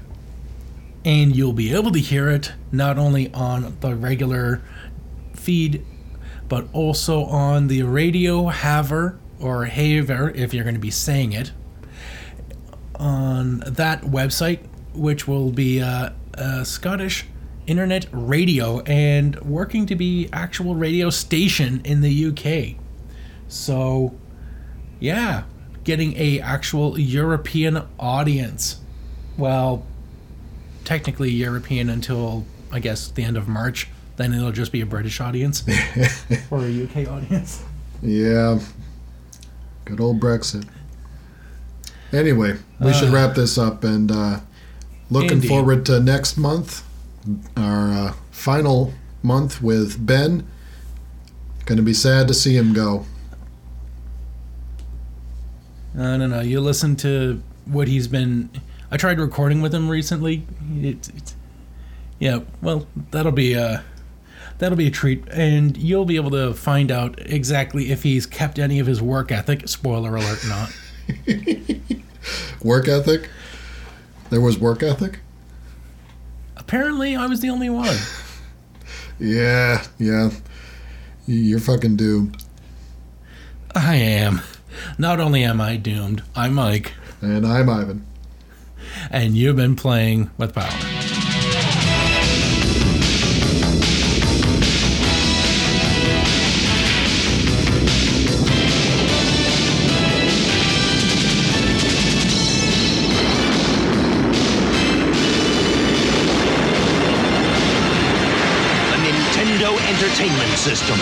and you'll be able to hear it not only on the regular feed, but also on the radio haver or haver if you're going to be saying it on that website, which will be uh, a Scottish internet radio and working to be actual radio station in the UK. So, yeah, getting a actual European audience. Well, technically European until I guess the end of March. Then it'll just be a British audience or a UK audience. Yeah. Good old Brexit. Anyway, we should Uh, wrap this up and uh, looking forward to next month, our uh, final month with Ben. Going to be sad to see him go. I don't know. You listen to what he's been. I tried recording with him recently. It's, it's yeah. Well, that'll be a that'll be a treat, and you'll be able to find out exactly if he's kept any of his work ethic. Spoiler alert, not. Work ethic? There was work ethic? Apparently, I was the only one. Yeah, yeah. You're fucking doomed. I am. Not only am I doomed, I'm Mike, And I'm Ivan. and you've been playing with power. System.